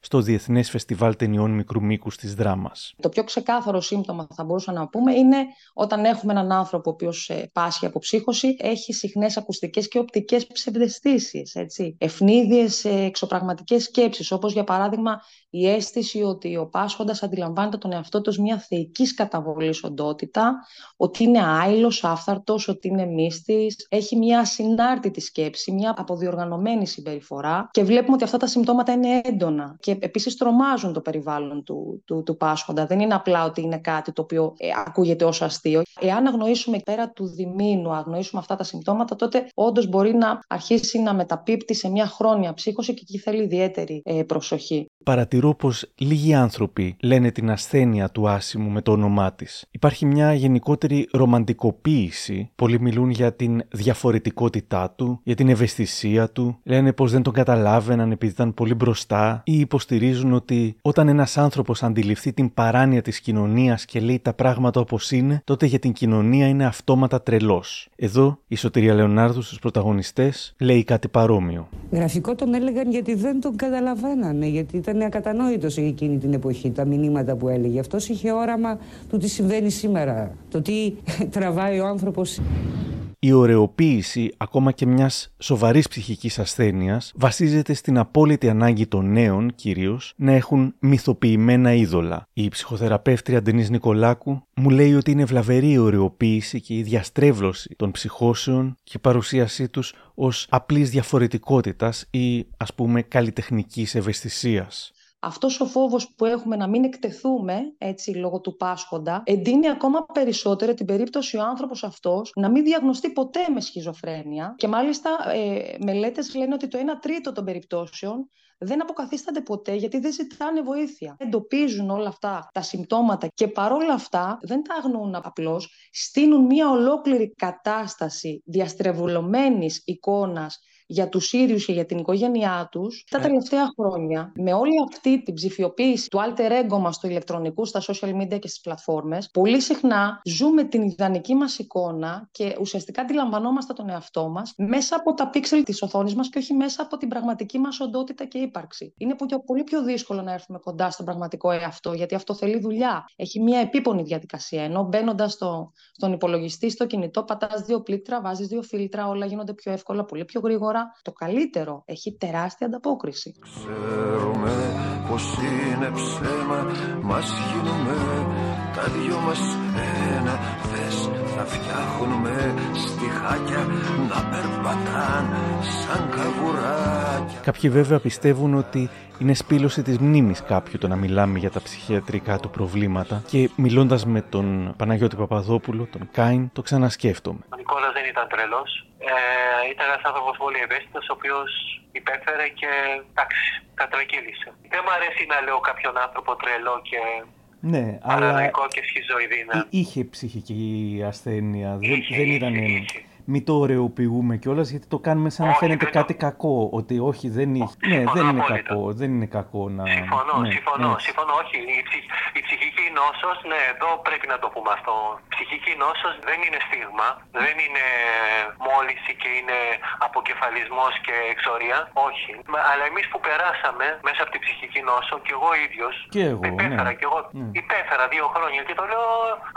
[SPEAKER 2] στο Διεθνές Φεστιβάλ Ταινιών Μικρού Μήκους της Δράμας.
[SPEAKER 21] Το πιο ξεκάθαρο σύμπτωμα, θα μπορούσα να πούμε, είναι όταν έχουμε έναν άνθρωπο ο οποίος ε, πάσχει από ψύχωση, έχει συχνές ακουστικές και οπτικές ψευδεστήσεις. Ευνίδιες εξωπραγματικές σκέψεις, όπως για παράδειγμα η αίσθηση ότι ο πάσχοντας αντιλαμβάνεται τον εαυτό τους ως μια θεϊκής καταβολής οντότητα, ότι είναι άειλος, άφθαρτος, ότι είναι μύστης, έχει μια ασυνάρτητη σκέψη, μια αποδιοργανωμένη συμπεριφορά και βλέπουμε ότι αυτά τα συμπτώματα είναι έντονα και επίσης τρομάζουν το περιβάλλον του, του, του πάσχοντα. Δεν είναι απλά ότι είναι κάτι το οποίο ε, ακούγεται όσο αστείο. Εάν αγνοήσουμε πέρα του διμήνου, αγνοήσουμε αυτά τα συμπτώματα, τότε όντως μπορεί να αρχίσει να μεταπίπτει σε μια χρόνια ψύχωση και εκεί θέλει ιδιαίτερη ε, προσοχή.
[SPEAKER 2] Παρατηρώ πως λίγοι άνθρωποι λένε την ασθένεια του άσημου με το όνομά της. Υπάρχει μια γενικότερη ρομαντικοποίηση. Πολλοί μιλούν για την διαφορετικότητά του, για την ευαισθησία του. Λένε πως δεν τον καταλάβαιναν επειδή ήταν πολύ μπροστά ή υποστηρίζουν ότι όταν ένας άνθρωπος αντιληφθεί την παράνοια της κοινωνίας και λέει τα πράγματα όπως είναι, τότε για την κοινωνία είναι αυτόματα τρελός. Εδώ η Σωτηρία Λεωνάρδου στους πρωταγωνιστές λέει κάτι παρόμοιο.
[SPEAKER 11] Γραφικό τον έλεγαν γιατί δεν τον καταλαβαίνανε, γιατί ήταν ακατανόητο εκείνη την εποχή τα μηνύματα που έλεγε. Αυτός είχε όραμα του τι συμβαίνει σήμερα, το τι τραβάει ο άνθρωπος
[SPEAKER 2] η ωρεοποίηση ακόμα και μιας σοβαρής ψυχικής ασθένειας βασίζεται στην απόλυτη ανάγκη των νέων κυρίως να έχουν μυθοποιημένα είδωλα. Η ψυχοθεραπεύτρια Ντενής Νικολάκου μου λέει ότι είναι βλαβερή η ωρεοποίηση και η διαστρέβλωση των ψυχώσεων και η παρουσίασή τους ως απλής διαφορετικότητας ή ας πούμε καλλιτεχνικής ευαισθησίας
[SPEAKER 21] αυτός ο φόβος που έχουμε να μην εκτεθούμε έτσι λόγω του πάσχοντα εντείνει ακόμα περισσότερο την περίπτωση ο άνθρωπος αυτός να μην διαγνωστεί ποτέ με σχιζοφρένεια και μάλιστα ε, μελέτες λένε ότι το 1 τρίτο των περιπτώσεων δεν αποκαθίστανται ποτέ γιατί δεν ζητάνε βοήθεια. Εντοπίζουν όλα αυτά τα συμπτώματα και παρόλα αυτά δεν τα αγνοούν απλώς, στείνουν μια ολόκληρη κατάσταση διαστρεβλωμένης εικόνας για τους ίδιους και για την οικογένειά τους τα ε. τελευταία χρόνια με όλη αυτή την ψηφιοποίηση του alter ego μας στο ηλεκτρονικού, στα social media και στις πλατφόρμες πολύ συχνά ζούμε την ιδανική μας εικόνα και ουσιαστικά αντιλαμβανόμαστε τον εαυτό μας μέσα από τα πίξελ της οθόνης μας και όχι μέσα από την πραγματική μας οντότητα και ύπαρξη. Είναι πολύ πιο δύσκολο να έρθουμε κοντά στον πραγματικό εαυτό γιατί αυτό θέλει δουλειά. Έχει μια επίπονη διαδικασία ενώ μπαίνοντας στο, στον υπολογιστή, στο κινητό, πατάς δύο πλήκτρα, βάζεις δύο φίλτρα, όλα γίνονται πιο εύκολα, πολύ πιο γρήγορα το καλύτερο έχει τεράστια ανταπόκριση.
[SPEAKER 22] Ξέρουμε πως είναι ψέμα, μας γίνουμε τα δυο μας ένα Θες θα φτιάχνουμε στιχάκια να περπατάν σαν καβουράκια
[SPEAKER 2] Κάποιοι βέβαια πιστεύουν ότι είναι σπήλωση της μνήμης κάποιου το να μιλάμε για τα ψυχιατρικά του προβλήματα και μιλώντας με τον Παναγιώτη Παπαδόπουλο, τον Κάιν, το ξανασκέφτομαι.
[SPEAKER 9] Ο Νικόλας δεν ήταν τρελός. Ε, ήταν ένας άνθρωπος πολύ ευαίσθητος, ο οποίος υπέφερε και εντάξει, κατρακύλησε. Δεν μου αρέσει να λέω κάποιον άνθρωπο τρελό και
[SPEAKER 2] ναι, αλλά
[SPEAKER 9] και σχιζοειδή. Ναι.
[SPEAKER 2] Είχε ψυχική ασθένεια, δεν, δεν ήταν μην το ωρεοποιούμε κιόλας γιατί το κάνουμε σαν να φαίνεται κάτι κακό. Ότι όχι, δεν, είναι, ναι, δεν είναι κακό. Δεν είναι κακό να.
[SPEAKER 9] Συμφωνώ, ναι, συμφωνώ, ναι. συμφωνώ. Όχι, η, ψυχ, η ψυχική νόσος, ναι, εδώ πρέπει να το πούμε αυτό. Ψυχική νόσος δεν είναι στίγμα, δεν είναι μόλυση και είναι αποκεφαλισμός και εξορία. Όχι. Αλλά εμείς που περάσαμε μέσα από την ψυχική νόσο και εγώ ίδιος.
[SPEAKER 2] Και εγώ.
[SPEAKER 9] Υπέφερα
[SPEAKER 2] ναι.
[SPEAKER 9] και εγώ.
[SPEAKER 2] Ναι.
[SPEAKER 9] Υπέφερα δύο χρόνια και το λέω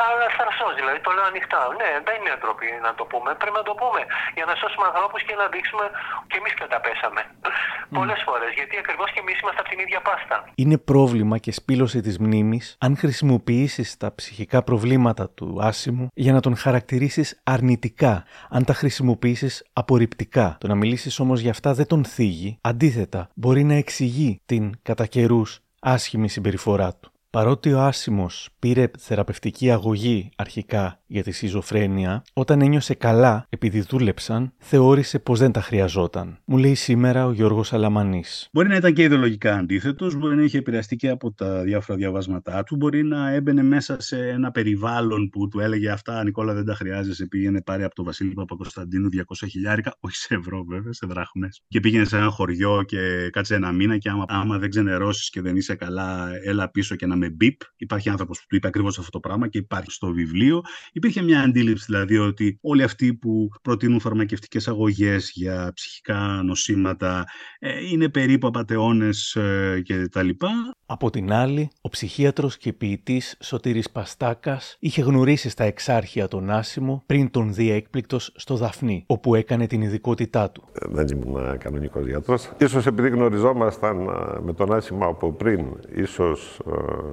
[SPEAKER 9] αλλά θαρσό, δηλαδή το λέω ανοιχτά. Ναι, δεν είναι ντροπή να το πούμε. Πρέπει να το πούμε. Για να σώσουμε ανθρώπους και να δείξουμε και εμείς καταπέσαμε. Mm. Πολλές φορές. Γιατί ακριβώς και εμείς είμαστε από την ίδια πάστα.
[SPEAKER 2] Είναι πρόβλημα και σπήλωση της μνήμης αν χρησιμοποιήσεις τα ψυχικά προβλήματα του άσημου για να τον χαρακτηρίσεις αρνητικά. Αν τα χρησιμοποιήσεις απορριπτικά. Το να μιλήσεις όμως για αυτά δεν τον θίγει. Αντίθετα, μπορεί να εξηγεί την κατά καιρούς άσχημη συμπεριφορά του. Παρότι ο Άσιμος πήρε θεραπευτική αγωγή αρχικά για τη σιζοφρένεια, όταν ένιωσε καλά επειδή δούλεψαν, θεώρησε πως δεν τα χρειαζόταν. Μου λέει σήμερα ο Γιώργος Αλαμανής.
[SPEAKER 5] Μπορεί να ήταν και ιδεολογικά αντίθετος, μπορεί να είχε επηρεαστεί και από τα διάφορα διαβάσματά του, μπορεί να έμπαινε μέσα σε ένα περιβάλλον που του έλεγε Αυτά, Νικόλα, δεν τα χρειάζεσαι. Πήγαινε πάρει από τον Βασίλη Παπακοσταντίνου 200 χιλιάρικα, όχι σε ευρώ βέβαια, σε δράχμε. Και πήγαινε σε ένα χωριό και κάτσε ένα μήνα και άμα, άμα δεν ξενερώσεις και δεν είσαι καλά, έλα πίσω και να με μπίπ. Υπάρχει άνθρωπος που του είπε ακριβώς αυτό το πράγμα και υπάρχει στο βιβλίο. Υπήρχε μια αντίληψη δηλαδή ότι όλοι αυτοί που προτείνουν φαρμακευτικές αγωγές για ψυχικά νοσήματα ε, είναι περίπου απαταιώνες ε, και τα λοιπά.
[SPEAKER 2] Από την άλλη, ο ψυχίατρος και ποιητής Σωτήρης Παστάκας είχε γνωρίσει στα εξάρχεια τον Άσιμο πριν τον δει έκπληκτος στο Δαφνί, όπου έκανε την ειδικότητά του.
[SPEAKER 23] Ε, δεν ήμουν κανονικός γιατρός. Ίσως επειδή γνωριζόμασταν με τον Άσιμο από πριν, ίσως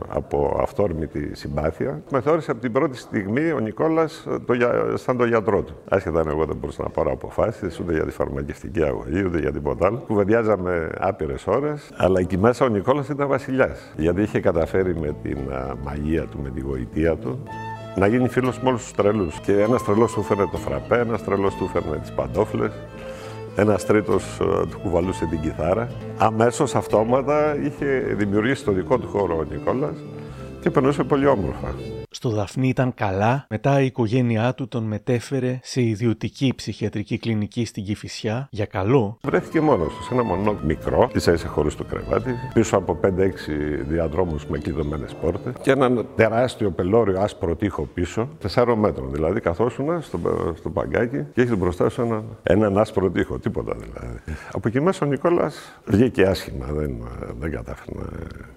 [SPEAKER 23] από αυθόρμητη συμπάθεια, με θεώρησε από την πρώτη στιγμή ο Νικόλας το, σαν τον γιατρό του. Άσχετα αν εγώ δεν μπορούσα να πάρω αποφάσεις, ούτε για τη φαρμακευτική αγωγή, ούτε για τίποτα άλλο. Κουβεντιάζαμε άπειρες ώρες, αλλά εκεί μέσα ο Νικόλας ήταν βασιλιάς. Γιατί είχε καταφέρει με την μαγεία του, με τη γοητεία του, να γίνει φίλος με όλους τους τρελούς. Και ένας τρελός του φέρνε το φραπέ, ένας τρελός του φέρνε τις παντόφλες. ένας τρίτος ε, του κουβαλούσε την κιθάρα. Αμέσως αυτόματα είχε δημιουργήσει το δικό του χώρο ο Νικόλας και περνούσε πολύ όμορφα.
[SPEAKER 2] Στο Δαφνί ήταν καλά, μετά η οικογένειά του τον μετέφερε σε ιδιωτική ψυχιατρική κλινική στην Κηφισιά για καλό.
[SPEAKER 23] Βρέθηκε μόνος του σε ένα μονό μικρό, ίσα ίσα χωρίς το κρεβάτι, πίσω από 5-6 διαδρόμους με κλειδωμένες πόρτες. Και έναν τεράστιο πελώριο άσπρο τείχο πίσω, 4 μέτρων. Δηλαδή καθόσουν στο, στο παγκάκι. Και έχει μπροστά σου ένα, έναν άσπρο τείχο, τίποτα δηλαδή. Από εκεί μέσα ο Νικόλας βγήκε άσχημα, δεν, δεν κατάφερε να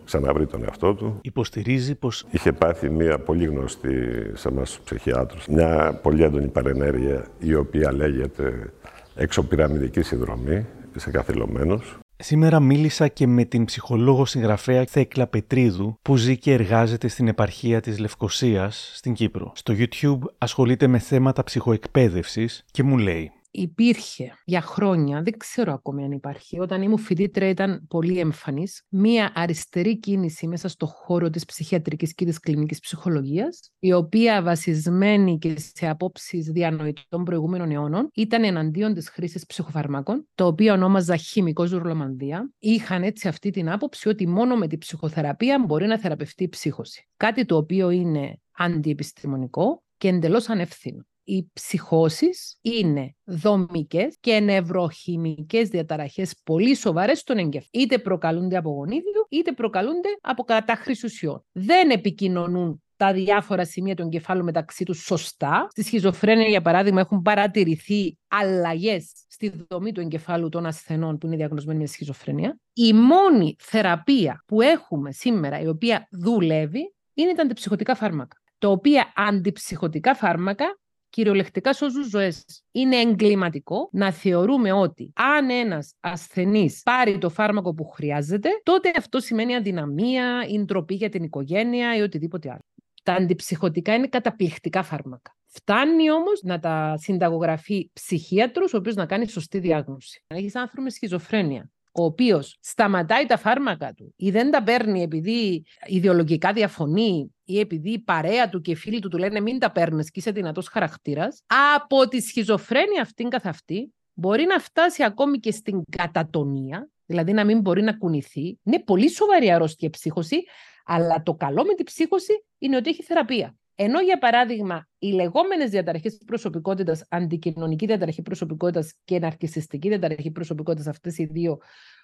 [SPEAKER 23] ξαναβρει τον εαυτό του.
[SPEAKER 2] Υποστηρίζει πως
[SPEAKER 23] Είχε πάθει μια πολύ γνωστή σε εμάς τους ψυχιάτρους, μια πολύ έντονη παρενέργεια η οποία λέγεται εξωπυραμιδική συνδρομή σε καθυλωμένους.
[SPEAKER 2] Σήμερα μίλησα και με την ψυχολόγο συγγραφέα Θέκλα Πετρίδου που ζει και εργάζεται στην επαρχία της Λευκοσίας στην Κύπρο. Στο YouTube ασχολείται με θέματα ψυχοεκπαίδευσης και μου λέει
[SPEAKER 24] υπήρχε για χρόνια, δεν ξέρω ακόμη αν υπάρχει, όταν ήμουν φοιτήτρια ήταν πολύ εμφανής, μία αριστερή κίνηση μέσα στο χώρο της ψυχιατρικής και της κλινικής ψυχολογίας, η οποία βασισμένη και σε απόψεις διανοητών προηγούμενων αιώνων, ήταν εναντίον της χρήσης ψυχοφαρμάκων, το οποίο ονόμαζα χημικός ζουρλομανδία. Είχαν έτσι αυτή την άποψη ότι μόνο με τη ψυχοθεραπεία μπορεί να θεραπευτεί η ψύχωση. Κάτι το οποίο είναι αντιεπιστημονικό και εντελώς ανευθύνο οι ψυχώσεις είναι δομικές και νευροχημικές διαταραχές πολύ σοβαρές στον εγκέφαλο. Είτε προκαλούνται από γονίδιο, είτε προκαλούνται από κατάχρηση ουσιών. Δεν επικοινωνούν τα διάφορα σημεία του εγκεφάλου μεταξύ τους σωστά. Στη σχιζοφρένεια, για παράδειγμα, έχουν παρατηρηθεί αλλαγές στη δομή του εγκεφάλου των ασθενών που είναι διαγνωσμένοι με σχιζοφρένεια. Η μόνη θεραπεία που έχουμε σήμερα, η οποία δουλεύει, είναι τα αντιψυχωτικά φάρμακα. Τα οποία αντιψυχωτικά φάρμακα κυριολεκτικά σώζουν ζωές. Είναι εγκληματικό να θεωρούμε ότι αν ένας ασθενής πάρει το φάρμακο που χρειάζεται, τότε αυτό σημαίνει αδυναμία ή ντροπή για την οικογένεια ή οτιδήποτε άλλο. Τα αντιψυχωτικά είναι καταπληκτικά φάρμακα. Φτάνει όμως να τα συνταγογραφεί ψυχίατρος, ο οποίος να κάνει σωστή διάγνωση. Αν έχεις άνθρωπος με σχιζοφρένεια, ο οποίος σταματάει τα φάρμακα του ή δεν τα παίρνει επειδή ιδεολογικά διαφωνεί ή επειδή η παρέα του και οι φίλοι του του λένε μην τα παίρνεις και είσαι δυνατός χαρακτήρας, από τη σχιζοφρένεια αυτήν καθ' αυτή μπορεί να φτάσει ακόμη και στην κατατονία, δηλαδή να μην μπορεί να κουνηθεί. Είναι πολύ σοβαρή αρρώστια ψύχωση, αλλά το καλό με την ψύχωση είναι ότι έχει θεραπεία. Ενώ, για παράδειγμα, οι λεγόμενες διαταραχές προσωπικότητας, αντικοινωνική διαταραχή προσωπικότητας και ναρκιστική διαταραχή προσωπικότητας, αυτές οι δύο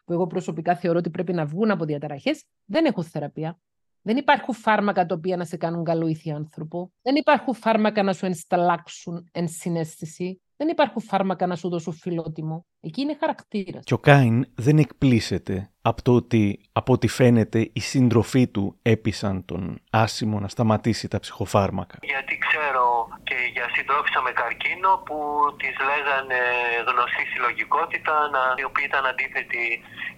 [SPEAKER 24] που εγώ προσωπικά θεωρώ ότι πρέπει να βγουν από διαταραχές, δεν έχουν θεραπεία. Δεν υπάρχουν φάρμακα τα οποία να σε κάνουν καλό άνθρωπο. Δεν υπάρχουν φάρμακα να σου ενσταλλάξουν ενσυναίσθηση. Δεν υπάρχουν φάρμακα να σου δώσουν φιλότιμο. Εκεί είναι χαρακτήρας.
[SPEAKER 2] Και ο Κάιν δεν εκπλήσεται από το ότι, από ό,τι φαίνεται, οι σύντροφοί του έπεισαν τον άσημο να σταματήσει τα ψυχοφάρμακα.
[SPEAKER 9] Γιατί ξέρω και για συντρόφισσα με καρκίνο που τις λέγανε γνωστή συλλογικότητα, οι οποίοι ήταν αντίθετοι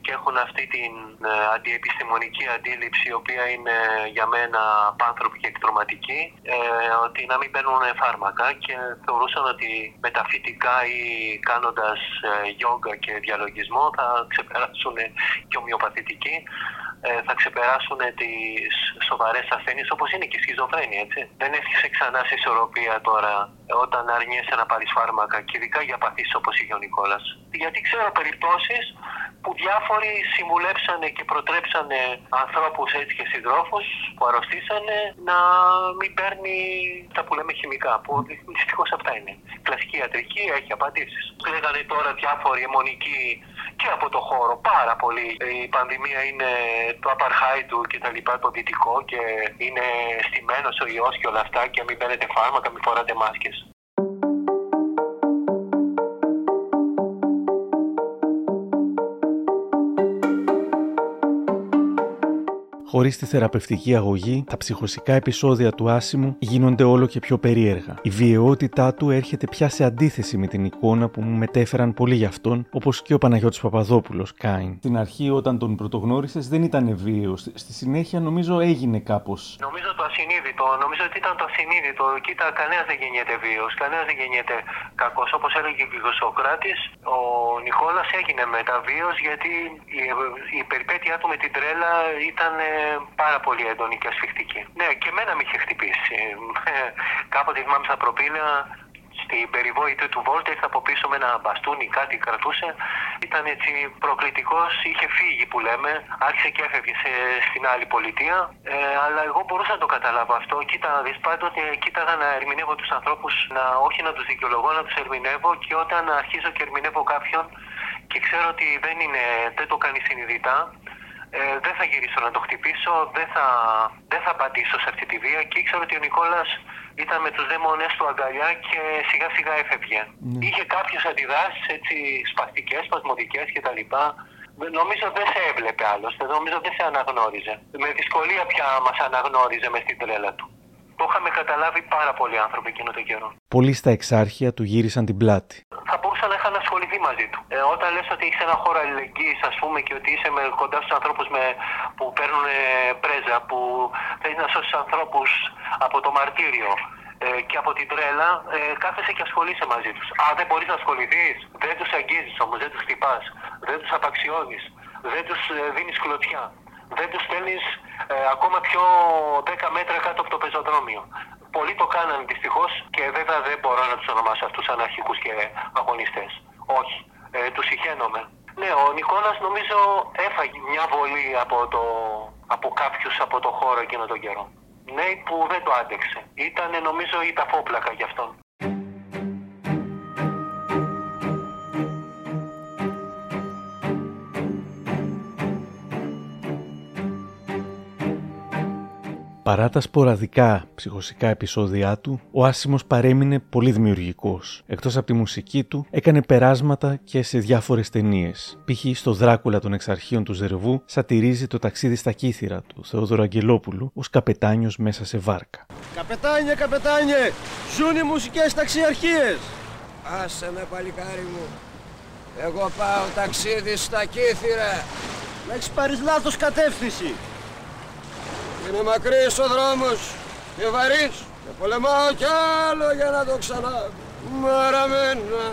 [SPEAKER 9] και έχουν αυτή την ε, αντιεπιστημονική αντίληψη, η οποία είναι για μένα πάνθρωπη και εκτροματική, ε, ότι να μην παίρνουν φάρμακα και θεωρούσαν ότι μεταφυτικά ή κάνοντας ε, γιόγκα και διαλογισμό θα ξεπεράσουν και ομοιοπαθητικοί ε, θα ξεπεράσουν τις σοβαρές ασθένειες όπως είναι και η σχιζοφρένεια, έτσι. Δεν έφτιαξε ξανά σε ισορροπία τώρα όταν αρνιέσαι να πάρεις φάρμακα και ειδικά για παθήσεις όπως είχε ο Νικόλας. Γιατί ξέρω περιπτώσεις που διάφοροι συμβουλέψανε και προτρέψανε ανθρώπους έτσι και συντρόφους που αρρωστήσανε να μην παίρνει τα που λέμε χημικά, που δυστυχώς αυτά είναι. Κλασική ιατρική έχει απαντήσεις. Λέγανε τώρα διάφοροι αιμονικοί και από το χώρο πάρα πολύ. Η πανδημία είναι το απαρχάιτου και τα λοιπά, το δυτικό και είναι στημένος ο ιός και όλα αυτά και μην παίρνετε φάρμακα, μην φοράτε μάσκες.
[SPEAKER 2] Χωρίς τη θεραπευτική αγωγή, τα ψυχοσικά επεισόδια του άσημου γίνονται όλο και πιο περίεργα. Η βιαιότητά του έρχεται πια σε αντίθεση με την εικόνα που μου μετέφεραν πολύ γι' αυτόν, όπως και ο Παναγιώτης Παπαδόπουλος, Κάιν. Στην αρχή, όταν τον πρωτογνώρισες, δεν ήταν βίαιο. Στη συνέχεια, νομίζω έγινε κάπω.
[SPEAKER 9] Νομίζω το ασυνείδητο, νομίζω ότι ήταν το ασυνείδητο. Κοίτα, κανένας δεν γεννιέται βίαιο, κανένας δεν γεννιέται κακός. Όπως έλεγε και ο Σοκράτης, ο Νικόλας έγινε μεταβίαιο γιατί η, η περιπέτειά του με την τρέλα ήταν ε, πάρα πολύ έντονη και ασφιχτική. Ναι, και εμένα με είχε χτυπήσει. Κάποτε θυμάμαι στα προπήλαια στην περιβόητη του Βόλτα, ήρθε από πίσω με ένα μπαστούνι, κάτι κρατούσε. Ήταν έτσι προκλητικός, είχε φύγει που λέμε, άρχισε και έφευγε σε, στην άλλη πολιτεία. Ε, αλλά εγώ μπορούσα να το καταλάβω αυτό. Κοίτα να δει πάντοτε, κοίταγα να ερμηνεύω τους ανθρώπους, να, όχι να τους δικαιολογώ, να τους ερμηνεύω και όταν αρχίζω και ερμηνεύω κάποιον και ξέρω ότι δεν, είναι, δεν το κάνει συνειδητά, ε, δεν θα γυρίσω να το χτυπήσω, δεν θα, δεν θα απαντήσω σε αυτή τη βία και ήξερα ότι ο Νικόλας ήταν με τους δαίμονες του αγκαλιά και σιγά σιγά έφευγε.
[SPEAKER 4] Ναι.
[SPEAKER 9] Είχε κάποιες αντιδράσεις έτσι σπαστικές, σπασμωδικές κτλ. Νομίζω δεν σε έβλεπε άλλωστε, νομίζω δεν σε αναγνώριζε. Με δυσκολία πια μας αναγνώριζε μες στην τρέλα του. Το είχαμε καταλάβει πάρα πολλοί άνθρωποι εκείνο τον καιρό.
[SPEAKER 2] Πολλοί στα εξάρχεια του γύρισαν την πλάτη.
[SPEAKER 9] Θα μπορούσα να είχαν ασχοληθεί μαζί του. Ε, όταν λες ότι έχει ένα χώρο αλληλεγγύης, ας πούμε, και ότι είσαι με, κοντά στους ανθρώπους που παίρνουν ε, πρέζα, που θέλεις να σώσεις ανθρώπους από το μαρτύριο ε, και από την τρέλα, ε, κάθεσαι και ασχολείσαι μαζί τους. Αν δεν μπορείς να ασχοληθείς, δεν τους αγγίζεις όμως, δεν τους χτυπάς, δεν τους απαξιώνεις, δεν τους ε, δίνεις κλωτσιά. Δεν τους στέλνεις ε, ακόμα πιο 10 μέτρα κάτω από το πεζοδρόμιο. Πολλοί το κάνανε δυστυχώς και βέβαια δεν μπορώ να τους ονομάσω αυτούς αναρχικού και αγωνιστές. Όχι. Ε, τους συχαίνομαι. Ναι, ο Νικόλας νομίζω έφαγε μια βολή από, το, από κάποιους από το χώρο εκείνο τον καιρό. Ναι, που δεν το άντεξε. Ήταν νομίζω η ταφόπλακα γι' αυτόν.
[SPEAKER 2] Παρά τα σποραδικά ψυχοσικά επεισόδια του, ο Άσιμο παρέμεινε πολύ δημιουργικός. Εκτός από τη μουσική του, έκανε περάσματα και σε διάφορες ταινίες. Π.χ. στο Δράκουλα των Εξαρχείων του Ζερβού σατυρίζει το ταξίδι στα κύθυρα του Θεόδωρο Αγγελόπουλου ως καπετάνιος μέσα σε βάρκα.
[SPEAKER 12] Καπετάνιε, καπετάνιε, ζουν οι μουσικές ταξιαρχίες. Άσε με παλικάρι μου. Εγώ πάω ταξίδι στα κύθυρα. Να έχεις πάρει λάθος κατεύθυνση. Είναι μακρύς ο δρόμος και βαρύς και πολεμάω κι άλλο για να το ξανά. Μαραμένα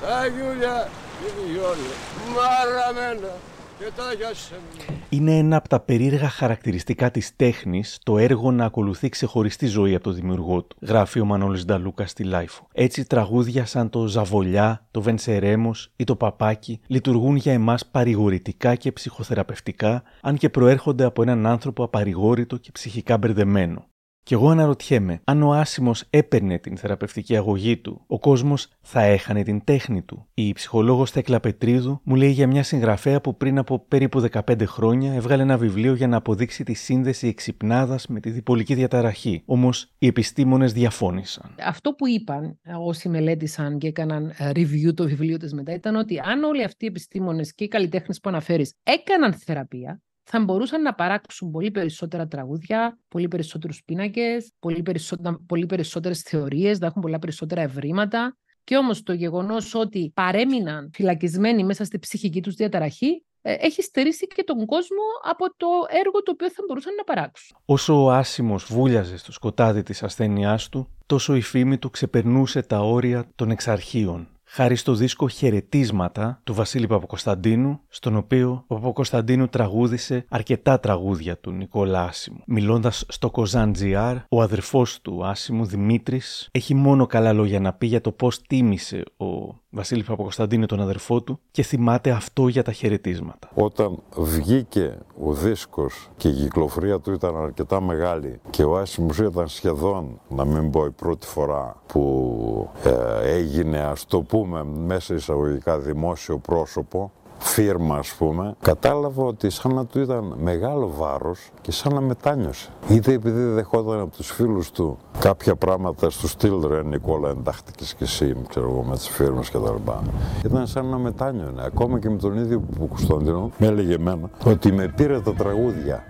[SPEAKER 12] τα γιούλια και οι βιόλες. Μαραμένα και τα γιασεμιά.
[SPEAKER 2] Είναι ένα από τα περίεργα χαρακτηριστικά της τέχνης το έργο να ακολουθεί ξεχωριστή ζωή από το δημιουργό του, γράφει ο Μανώλης Νταλούκας στη LiFO. Έτσι, τραγούδια σαν το Ζαβολιά, το Βενσερέμος ή το Παπάκι λειτουργούν για εμάς παρηγορητικά και ψυχοθεραπευτικά, αν και προέρχονται από έναν άνθρωπο απαρηγόρητο και ψυχικά μπερδεμένο. Και εγώ αναρωτιέμαι, αν ο Άσιμος έπαιρνε την θεραπευτική αγωγή του, ο κόσμος θα έχανε την τέχνη του. Η ψυχολόγος Θέκλα Πετρίδου μου λέει για μια συγγραφέα που πριν από περίπου 15 χρόνια έβγαλε ένα βιβλίο για να αποδείξει τη σύνδεση εξυπνάδας με τη διπολική διαταραχή. Όμως οι επιστήμονες διαφώνησαν.
[SPEAKER 24] Αυτό που είπαν όσοι μελέτησαν και έκαναν ε, review το βιβλίο της μετά ήταν ότι αν όλοι αυτοί οι επιστήμονες και οι καλλιτέχνες που αναφέρεις έκαναν θεραπεία, θα μπορούσαν να παράξουν πολύ περισσότερα τραγούδια, πολύ περισσότερους πίνακες, πολύ, περισσότερα, πολύ περισσότερες θεωρίες, να έχουν πολλά περισσότερα ευρήματα. Και όμως το γεγονός ότι παρέμειναν φυλακισμένοι μέσα στη ψυχική τους διαταραχή ε, έχει στερήσει και τον κόσμο από το έργο το οποίο θα μπορούσαν να παράξουν.
[SPEAKER 2] Όσο ο Άσιμος βούλιαζε στο σκοτάδι της ασθένειάς του, τόσο η φήμη του ξεπερνούσε τα όρια των εξαρχείων χάρη στο δίσκο Χαιρετίσματα του Βασίλη Παπακοσταντίνου, στον οποίο ο Παπακοσταντίνου τραγούδισε αρκετά τραγούδια του Νικόλα Άσιμου. Μιλώντας στο Κοζάν GR, ο αδερφός του Άσιμου Δημήτρης έχει μόνο καλά λόγια να πει για το πώς τίμησε ο Βασίλη Παπακοσταντίνου τον αδερφό του και θυμάται αυτό για τα χαιρετίσματα.
[SPEAKER 4] Όταν βγήκε ο δίσκος και η κυκλοφορία του ήταν αρκετά μεγάλη και ο Άσιμος ήταν σχεδόν, να μην πω η πρώτη φορά που ε, έγινε ας το πούμε μέσα εισαγωγικά δημόσιο πρόσωπο φίρμα ας πούμε, κατάλαβα ότι σαν να του ήταν μεγάλο βάρος και σαν να μετάνιωσε. Είτε επειδή δεχόταν από τους φίλους του κάποια πράγματα στο στυλ ρε Νικόλα εντάχτηκες και εσύ ξέρω εγώ με τις φίρμες και τα λοιπά. Ήταν σαν να μετάνιωνε. Ακόμα και με τον ίδιο που Κωνσταντίνο με έλεγε εμένα ότι με πήρε τα τραγούδια.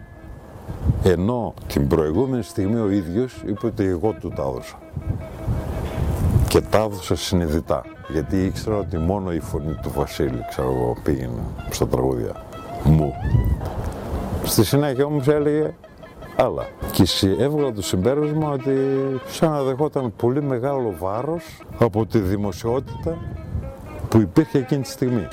[SPEAKER 4] Ενώ την προηγούμενη στιγμή ο ίδιος είπε ότι εγώ του τα έδωσα. Και τα έδωσα συνειδητά γιατί ήξερα ότι μόνο η φωνή του Βασίλη, ξέρω εγώ, πήγαινε στα τραγούδια μου. Στη συνέχεια όμως έλεγε άλλα. Και έβγαλα το συμπέρασμα ότι σαν να δεχόταν πολύ μεγάλο βάρος από τη δημοσιότητα που υπήρχε εκείνη τη στιγμή.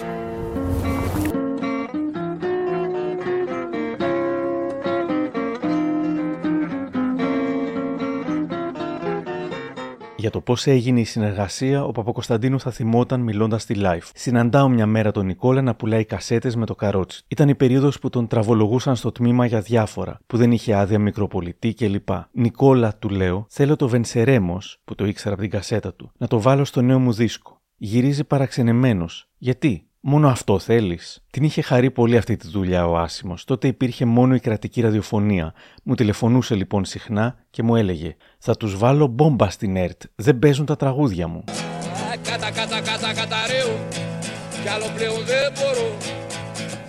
[SPEAKER 2] Για το πώς έγινε η συνεργασία, ο Παπακοσταντίνου θα θυμόταν μιλώντας στη live. Συναντάω μια μέρα τον Νικόλα να πουλάει κασέτες με το καρότσι. Ήταν η περίοδος που τον τραβολογούσαν στο τμήμα για διάφορα, που δεν είχε άδεια μικροπολιτή κλπ. Νικόλα, του λέω, θέλω το Βενσερέμος, που το ήξερα από την κασέτα του, να το βάλω στο νέο μου δίσκο. Γυρίζει παραξενεμένος. Γιατί, Μόνο αυτό θέλεις. Την είχε χαρεί πολύ αυτή τη δουλειά ο Άσιμος. Τότε υπήρχε μόνο η κρατική ραδιοφωνία. Μου τηλεφωνούσε λοιπόν συχνά και μου έλεγε: Θα τους βάλω μπόμπα στην ΕΡΤ. Δεν παίζουν τα τραγούδια μου.
[SPEAKER 25] Κάτα, κάτα, κάτα, καταραίω. Κι άλλο πλέον δεν μπορώ.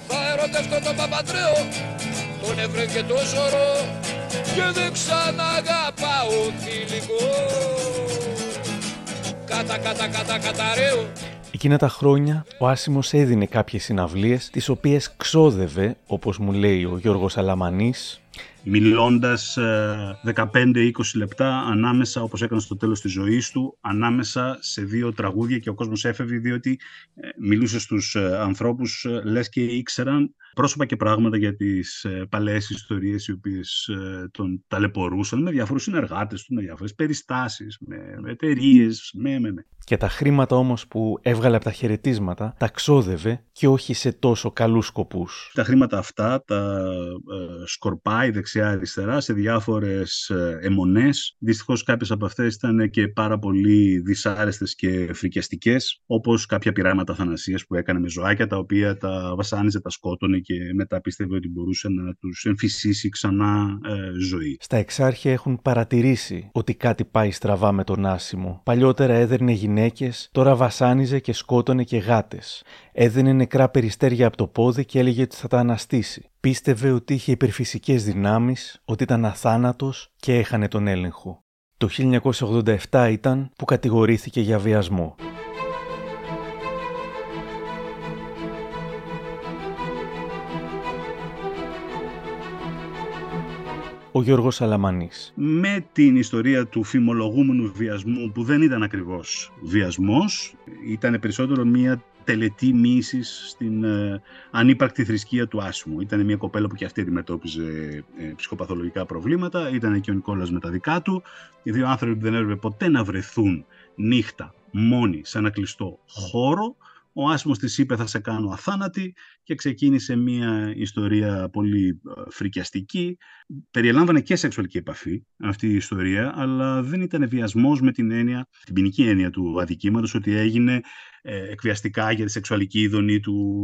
[SPEAKER 25] Θα ερωτευτώ τον Παπαντρέο. Τον έβρε και το ζωρό. Και δεν ξαναγαπάω θηλυκό. Κάτα, κάτα, κάτα, καταραίω.
[SPEAKER 2] Εκείνα τα χρόνια ο Άσιμος έδινε κάποιες συναυλίες τις οποίες ξόδευε, όπως μου λέει ο Γιώργος Αλαμανής,
[SPEAKER 5] μιλώντας 15-20 λεπτά ανάμεσα, όπως έκανε στο τέλος της ζωής του, ανάμεσα σε δύο τραγούδια και ο κόσμος έφευγε διότι ε, μιλούσε στους ε, ανθρώπους ε, λες και ήξεραν πρόσωπα και πράγματα για τις ε, παλαιές ιστορίες οι οποίες ε, τον ταλαιπωρούσαν με διάφορους συνεργάτες του, με διάφορες περιστάσεις, με, με εταιρείες, με, με, με.
[SPEAKER 2] Και τα χρήματα όμως που έβγαλε από τα χαιρετίσματα τα ξόδευε και όχι σε τόσο καλούς σκοπούς.
[SPEAKER 5] Τα χρήματα αυτά τα ε, σκορπάει δεξιά-αριστερά σε διάφορες ε, αιμονές. Δυστυχώς κάποιες από αυτές ήταν και πάρα πολύ δυσάρεστες και φρικιαστικές, όπως κάποια πειράματα θανασίας που έκανε με ζωάκια, τα οποία τα βασάνιζε, τα σκότωνε και μετά πίστευε ότι μπορούσε να τους εμφυσίσει ξανά ε, ζωή.
[SPEAKER 2] Στα εξάρχεια έχουν παρατηρήσει ότι κάτι πάει στραβά με τον Άσιμο. Παλιότερα έδερνε γυναίκες, τώρα βασάνιζε και σκότωνε και γάτες. Έδινε νεκρά περιστέρια από το πόδι και έλεγε ότι θα τα αναστήσει. Πίστευε ότι είχε υπερφυσικές δυνάμεις, ότι ήταν αθάνατος και έχανε τον έλεγχο. Το 1987 ήταν που κατηγορήθηκε για βιασμό. Ο Γιώργος Αλαμανής.
[SPEAKER 5] Με την ιστορία του φημολογούμενου βιασμού που δεν ήταν ακριβώς βιασμός, ήταν περισσότερο μια τελετή μίσης στην ε, ανύπαρκτη θρησκεία του Άσιμου. Ήταν μια κοπέλα που και αυτή αντιμετώπιζε ε, ψυχοπαθολογικά προβλήματα, ήταν και ο Νικόλας με τα δικά του. Οι δύο άνθρωποι που δεν έπρεπε ποτέ να βρεθούν νύχτα μόνοι σε ένα κλειστό χώρο, ο άσμος της είπε θα σε κάνω αθάνατη και ξεκίνησε μια ιστορία πολύ ε, φρικιαστική. Περιελάμβανε και σεξουαλική επαφή αυτή η ιστορία, αλλά δεν ήταν βιασμός με την έννοια, την ποινική έννοια του αδικήματος, ότι έγινε ε, εκβιαστικά για τη σεξουαλική ειδονή του,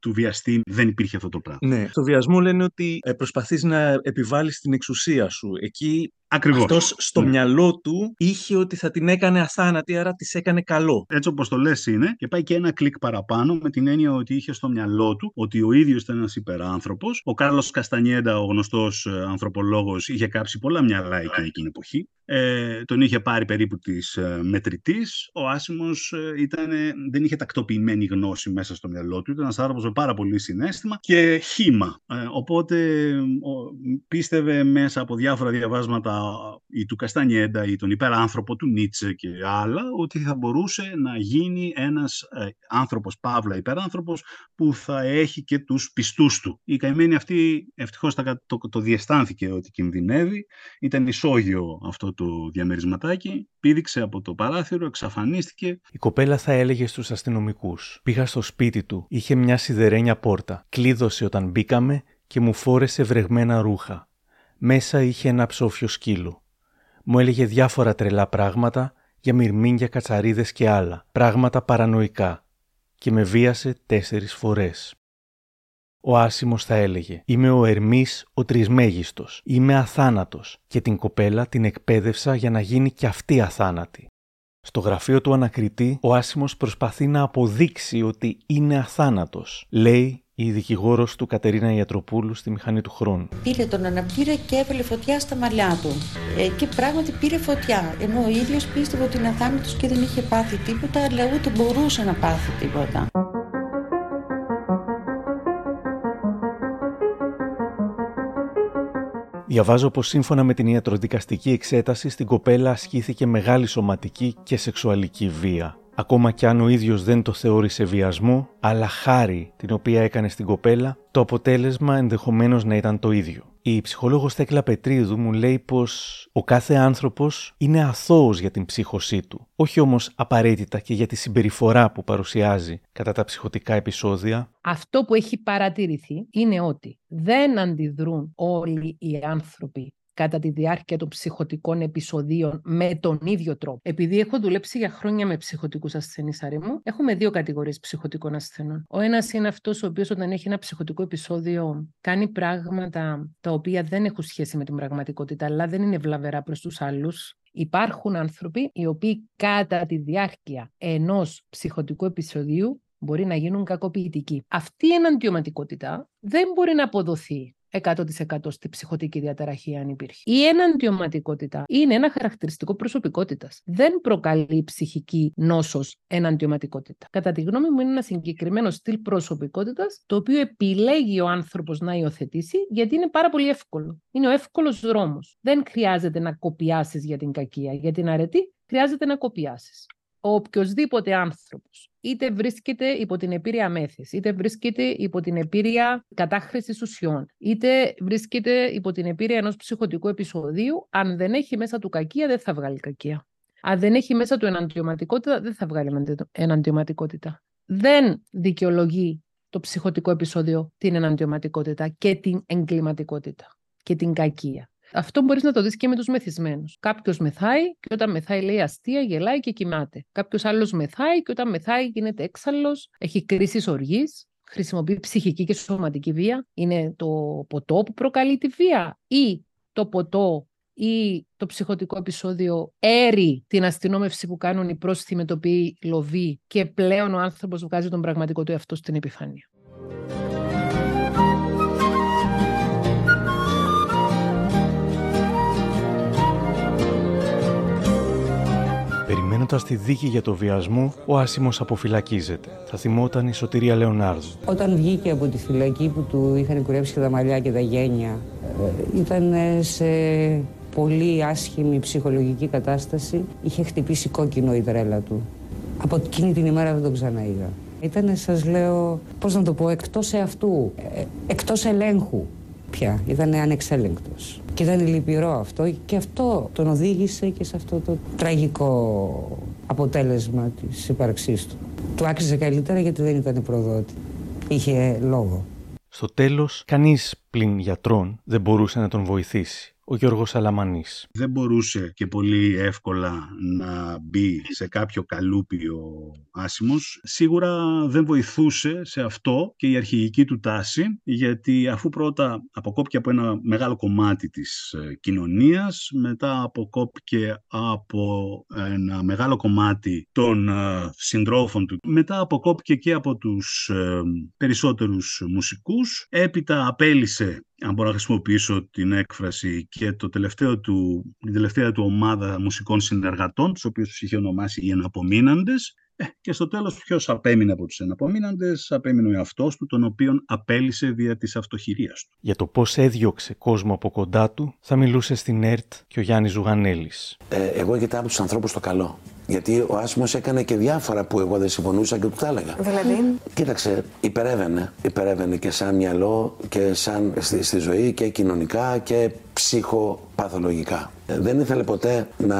[SPEAKER 5] του βιαστή. Δεν υπήρχε αυτό το πράγμα.
[SPEAKER 26] Ναι. Στο βιασμό λένε ότι ε, προσπαθείς να επιβάλλεις την εξουσία σου. Εκεί
[SPEAKER 5] Ακριβώς.
[SPEAKER 26] αυτός στο
[SPEAKER 5] Ναι.
[SPEAKER 26] μυαλό του είχε ότι θα την έκανε αθάνατη, άρα της έκανε καλό.
[SPEAKER 5] Έτσι όπως το λες είναι και πάει και ένα κλικ παραπάνω με την έννοια ότι είχε στο μυαλό του ότι ο ίδιος ήταν ένας υπεράνθρωπος. Ο Κάρλος Καστανιέντα, ο γνωστός ε, ανθρωπολόγος, είχε κάψει πολλά μυαλά εκείνη την εποχή. Ε, τον είχε πάρει περίπου της ε, μετρητής. Ο Άσιμος ε, ήταν, δεν είχε τακτοποιημένη γνώση μέσα στο μυαλό του. Ήταν ένας άνθρωπος με πάρα πολύ συνέστημα και χήμα. Ε, οπότε ο, πίστευε μέσα από διάφορα διαβάσματα ή του Καστανιέντα ή τον υπεράνθρωπο του Νίτσε και άλλα ότι θα μπορούσε να γίνει ένας ε, άνθρωπος, παύλα υπεράνθρωπος που θα έχει και τους πιστούς του. Η καημένη αυτή ευτυχώς τα- το, το διαισθάνθηκε ότι κινδυνεύει. Ήταν ισόγειο αυτό το διαμερισματάκι. Πήδηξε από το παράθυρο, εξαφανίστηκε.
[SPEAKER 2] Η κοπέλα θα έλεγε στους αστυνομικούς. Πήγα στο σπίτι του, είχε μια σιδερένια πόρτα. Κλείδωσε όταν μπήκαμε και μου φόρεσε βρεγμένα ρούχα. Μέσα είχε ένα ψόφιο σκύλο. Μου έλεγε διάφορα τρελά πράγματα για μυρμήγκια, κατσαρίδες και άλλα. Πράγματα παρανοϊκά. Και με βίασε τέσσερις φορές. Ο Άσιμος θα έλεγε «Είμαι ο Ερμής ο Τρισμέγιστος. Είμαι αθάνατος» και την κοπέλα την εκπαίδευσα για να γίνει κι αυτή αθάνατη. Στο γραφείο του ανακριτή, ο Άσιμος προσπαθεί να αποδείξει ότι είναι αθάνατος. Λέει η δικηγόρος του Κατερίνα Ιατροπούλου στη μηχανή του χρόνου.
[SPEAKER 27] Πήρε τον αναπτήρα και έβαλε φωτιά στα μαλλιά του. Ε, και πράγματι πήρε φωτιά. Ενώ ο ίδιος πίστευε ότι είναι αθάνατο και δεν είχε πάθει τίποτα, αλλά ούτε μπορούσε να πάθει τίποτα.
[SPEAKER 2] Διαβάζω πως σύμφωνα με την ιατροδικαστική εξέταση στην κοπέλα ασκήθηκε μεγάλη σωματική και σεξουαλική βία. Ακόμα κι αν ο ίδιος δεν το θεώρησε βιασμό, αλλά χάρη την οποία έκανε στην κοπέλα, το αποτέλεσμα ενδεχομένως να ήταν το ίδιο. Η ψυχολόγος Θέκλα Πετρίδου μου λέει πως ο κάθε άνθρωπος είναι αθώος για την ψύχωσή του. Όχι όμως απαραίτητα και για τη συμπεριφορά που παρουσιάζει κατά τα ψυχοτικά επεισόδια.
[SPEAKER 24] Αυτό που έχει παρατηρηθεί είναι ότι δεν αντιδρούν όλοι οι άνθρωποι κατά τη διάρκεια των ψυχοτικών επεισοδίων με τον ίδιο τρόπο. Επειδή έχω δουλέψει για χρόνια με ψυχοτικούς ασθενείς, αρέ μου, έχουμε δύο κατηγορίες ψυχοτικών ασθενών. Ο ένας είναι αυτός ο οποίος όταν έχει ένα ψυχοτικό επεισόδιο κάνει πράγματα τα οποία δεν έχουν σχέση με την πραγματικότητα, αλλά δεν είναι βλαβερά προς τους άλλους. Υπάρχουν άνθρωποι οι οποίοι κατά τη διάρκεια ενός ψυχοτικού επεισοδίου μπορεί να γίνουν κακοποιητικοί. Αυτή η εναντιωματικότητα δεν μπορεί να αποδοθεί 100% στη ψυχοτική διαταραχή αν υπήρχε. Η εναντιωματικότητα είναι ένα χαρακτηριστικό προσωπικότητας. Δεν προκαλεί ψυχική νόσος εναντιωματικότητα. Κατά τη γνώμη μου, είναι ένα συγκεκριμένο στυλ προσωπικότητας το οποίο επιλέγει ο άνθρωπος να υιοθετήσει γιατί είναι πάρα πολύ εύκολο. Είναι ο εύκολος δρόμος. Δεν χρειάζεται να κοπιάσεις για την κακία. Για την αρετή χρειάζεται να κοπιάσεις. Ο οποιοδήποτε άνθρωπος είτε βρίσκεται υπό την επίρρεια μέθης, είτε βρίσκεται υπό την επίρρεια κατάχρησης ουσιών, είτε βρίσκεται υπό την επίρρεια ενός ψυχοτικού επεισοδίου, αν δεν έχει μέσα του κακία, δεν θα βγάλει κακία. Αν δεν έχει μέσα του εναντιωματικότητα, δεν θα βγάλει εναντιωματικότητα. Δεν δικαιολογεί το ψυχοτικό επεισόδιο την εναντιωματικότητα και την εγκληματικότητα και την κακία. Αυτό μπορείς να το δεις και με τους μεθυσμένους. Κάποιος μεθάει και όταν μεθάει λέει αστεία, γελάει και κοιμάται. Κάποιος άλλος μεθάει και όταν μεθάει γίνεται έξαλλος, έχει κρίση οργής, χρησιμοποιεί ψυχική και σωματική βία. Είναι το ποτό που προκαλεί τη βία ή το ποτό ή το ψυχοτικό επεισόδιο έρει την αστυνόμευση που κάνουν οι πρόσθυμοι με το οποίοι λοβεί και πλέον ο άνθρωπος βγάζει τον πραγματικό του εαυτό στην επιφάνεια.
[SPEAKER 2] Περιμένοντα τη δίκη για το βιασμό, ο Άσιμο αποφυλακίζεται. Θα θυμόταν η Σωτηρία Λεωνάρδου.
[SPEAKER 11] Όταν βγήκε από τη φυλακή που του είχαν κουρέψει και τα μαλλιά και τα γένια, ε, ήταν σε πολύ άσχημη ψυχολογική κατάσταση. Είχε χτυπήσει κόκκινο η τρέλα του. Από εκείνη την ημέρα δεν τον ξαναείδα. Ήταν, σας λέω, πώς να το πω, εκτός εαυτού, ε, εκτός ελέγχου πια. Ήταν ανεξέλεγκτος. Και ήταν λυπηρό αυτό και αυτό τον οδήγησε και σε αυτό το τραγικό αποτέλεσμα της ύπαρξής του. Του άξιζε καλύτερα γιατί δεν ήταν προδότη. Είχε λόγο.
[SPEAKER 2] Στο τέλος, κανείς πλην γιατρών δεν μπορούσε να τον βοηθήσει ο Γιώργος Αλαμανής.
[SPEAKER 5] Δεν μπορούσε και πολύ εύκολα να μπει σε κάποιο καλούπι ο Άσιμος. Σίγουρα δεν βοηθούσε σε αυτό και η αρχηγική του τάση, γιατί αφού πρώτα αποκόπηκε από ένα μεγάλο κομμάτι της ε, κοινωνίας, μετά αποκόπηκε από ένα μεγάλο κομμάτι των ε, συντρόφων του, μετά αποκόπηκε και από τους ε, περισσότερους μουσικούς, έπειτα απέλησε αν μπορώ να χρησιμοποιήσω την έκφραση, και το τελευταίο του, την τελευταία του ομάδα μουσικών συνεργατών, τους οποίους τους είχε ονομάσει οι εναπομείναντες, ε, και στο τέλος ποιος απέμεινε από τους εναπομείναντες, απέμεινε ο εαυτός του, τον οποίον απέλησε δια της αυτοχειρίας του.
[SPEAKER 2] Για το πώς έδιωξε κόσμο από κοντά του, θα μιλούσε στην ΕΡΤ και ο Γιάννης Ζουγανέλης.
[SPEAKER 28] Ε, εγώ κοιτάω τους ανθρώπους το καλό. Γιατί ο Άσιμος έκανε και διάφορα που εγώ δεν συμφωνούσα και του τα έλεγα.
[SPEAKER 17] Δηλαδή;
[SPEAKER 28] Κοίταξε, υπερεύαινε. Υπερεύαινε και σαν μυαλό και σαν στη, στη ζωή και κοινωνικά και ψυχοπαθολογικά. Ε, δεν ήθελε ποτέ να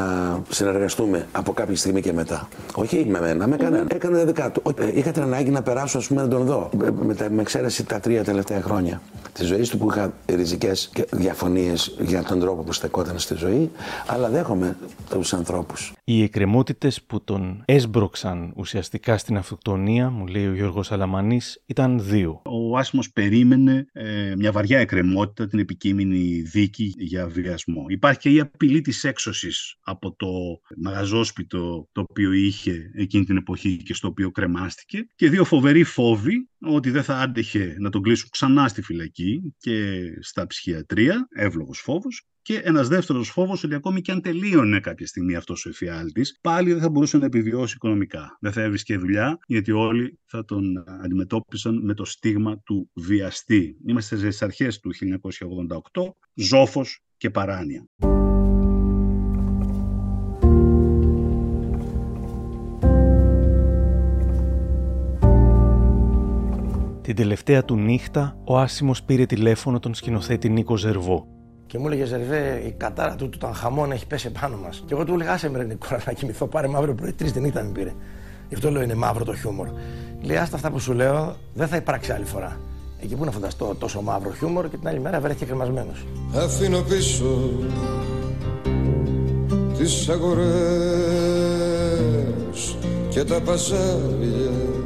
[SPEAKER 28] συνεργαστούμε από κάποια στιγμή και μετά. Όχι με μένα, με κανέναν. Έκανε δικά του. Ε, είχα την ανάγκη να περάσω, ας πούμε, να τον δω. Ε, με, με εξαίρεση τα τρία τελευταία χρόνια τη ζωή του που είχα ριζικές διαφωνίες για τον τρόπο που στεκόταν στη ζωή, αλλά δέχομαι τους ανθρώπους.
[SPEAKER 2] Οι εκκρεμότητες που τον έσπρωξαν ουσιαστικά στην αυτοκτονία, μου λέει ο Γιώργος Αλαμανής, ήταν δύο.
[SPEAKER 5] Ο Άσιμο περίμενε ε, μια βαριά εκκρεμότητα, την επικείμενη δίκη για βιασμό. Υπάρχει και η απειλή της έξωσης από το μαγαζόσπιτο το οποίο είχε εκείνη την εποχή και στο οποίο κρεμάστηκε και δύο φοβεροί φόβοι ότι δεν θα άντεχε να τον κλείσουν ξανά στη φυλακή και στα ψυχιατρία, εύλογος φόβος, και ένας δεύτερος φόβος ότι ακόμη και αν τελείωνε κάποια στιγμή αυτός ο εφιάλτης, πάλι δεν θα μπορούσε να επιβιώσει οικονομικά. Δεν θα έβρισκε δουλειά, γιατί όλοι θα τον αντιμετώπισαν με το στίγμα του βιαστή. Είμαστε στις αρχές του 1988, ζόφος και παράνοια.
[SPEAKER 2] Την τελευταία του νύχτα, ο Άσιμος πήρε τηλέφωνο τον σκηνοθέτη Νίκο Ζερβό.
[SPEAKER 29] Και μου έλεγε Ζερβέ, η κατάρα του, του ήταν χαμόν, έχει πέσει πάνω μας. Και εγώ του έλεγα, άσε με ρε Νικόλα να κοιμηθώ, πάρε μαύρο πρωί, τρεις τη νύχτα με πήρε. Γι' αυτό λέω είναι μαύρο το χιούμορ. Λέει, άστα αυτά που σου λέω, δεν θα υπάρξει άλλη φορά. Εκεί που να φανταστώ τόσο μαύρο χιούμορ και την άλλη μέρα βρέθηκε κρεμασμένος.
[SPEAKER 22] Αφήνω πίσω τις αγορές και τα παζάρια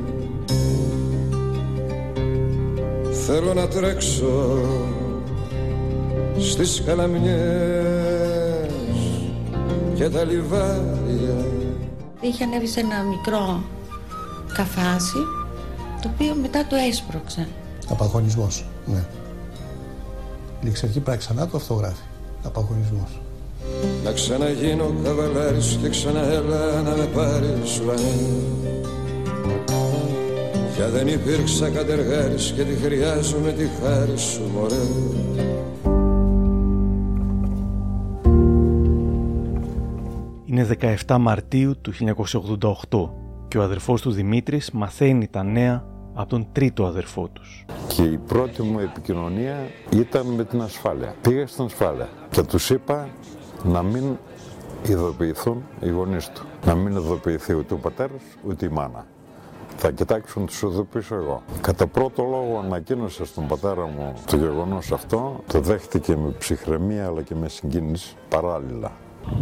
[SPEAKER 22] Θέλω να τρέξω στις καλαμιές και τα λιβάρια
[SPEAKER 27] Είχε ανέβει σε ένα μικρό καφάσι, το οποίο μετά το έσπρωξε.
[SPEAKER 30] Απαγχωνισμός, ναι. Ληξερκή πάει ξανά το αυτογράφει. Απαγχωνισμός.
[SPEAKER 22] Να ξαναγίνω καβαλάρης και ξαναέλα να με πάρεις ουρανέ Για δεν υπήρξα κατεργάρης και τη χρειάζομαι τη χάρη σου μωρέ
[SPEAKER 2] Είναι 17 Μαρτίου του 1988 και ο αδερφός του Δημήτρης μαθαίνει τα νέα από τον τρίτο αδερφό τους.
[SPEAKER 4] Και η πρώτη μου επικοινωνία ήταν με την ασφάλεια. Πήγα στην ασφάλεια και τους είπα να μην ειδοποιηθούν οι γονείς του. Να μην ειδοποιηθεί ούτε ο πατέρας ούτε η μάνα. Θα κοιτάξουν τους ειδοποιήσω εγώ. Κατά πρώτο λόγο ανακοίνωσα στον πατέρα μου το γεγονός αυτό. Το δέχτηκε με ψυχραιμία αλλά και με συγκίνηση παράλληλα.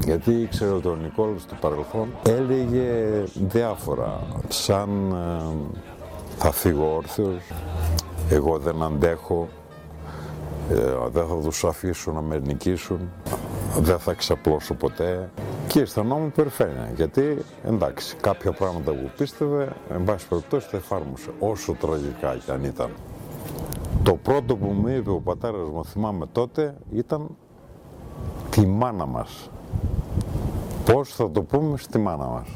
[SPEAKER 4] Γιατί ήξερε ότι ο Νικόλος στο παρελθόν έλεγε διάφορα σαν ε, θα φύγω όρθιος, εγώ δεν αντέχω, ε, δεν θα τους αφήσω να με νικήσουν, δεν θα ξαπλώσω ποτέ. Και αισθανόμουν περηφαίνεια, γιατί εντάξει, κάποια πράγματα που πίστευε, εν πάση περιπτώσει τα εφάρμοσε, όσο τραγικά κι αν ήταν. Το πρώτο που μου είπε ο πατέρας μου, θυμάμαι τότε, ήταν τη μάνα μας. Πώς θα το πούμε στη μάνα μας.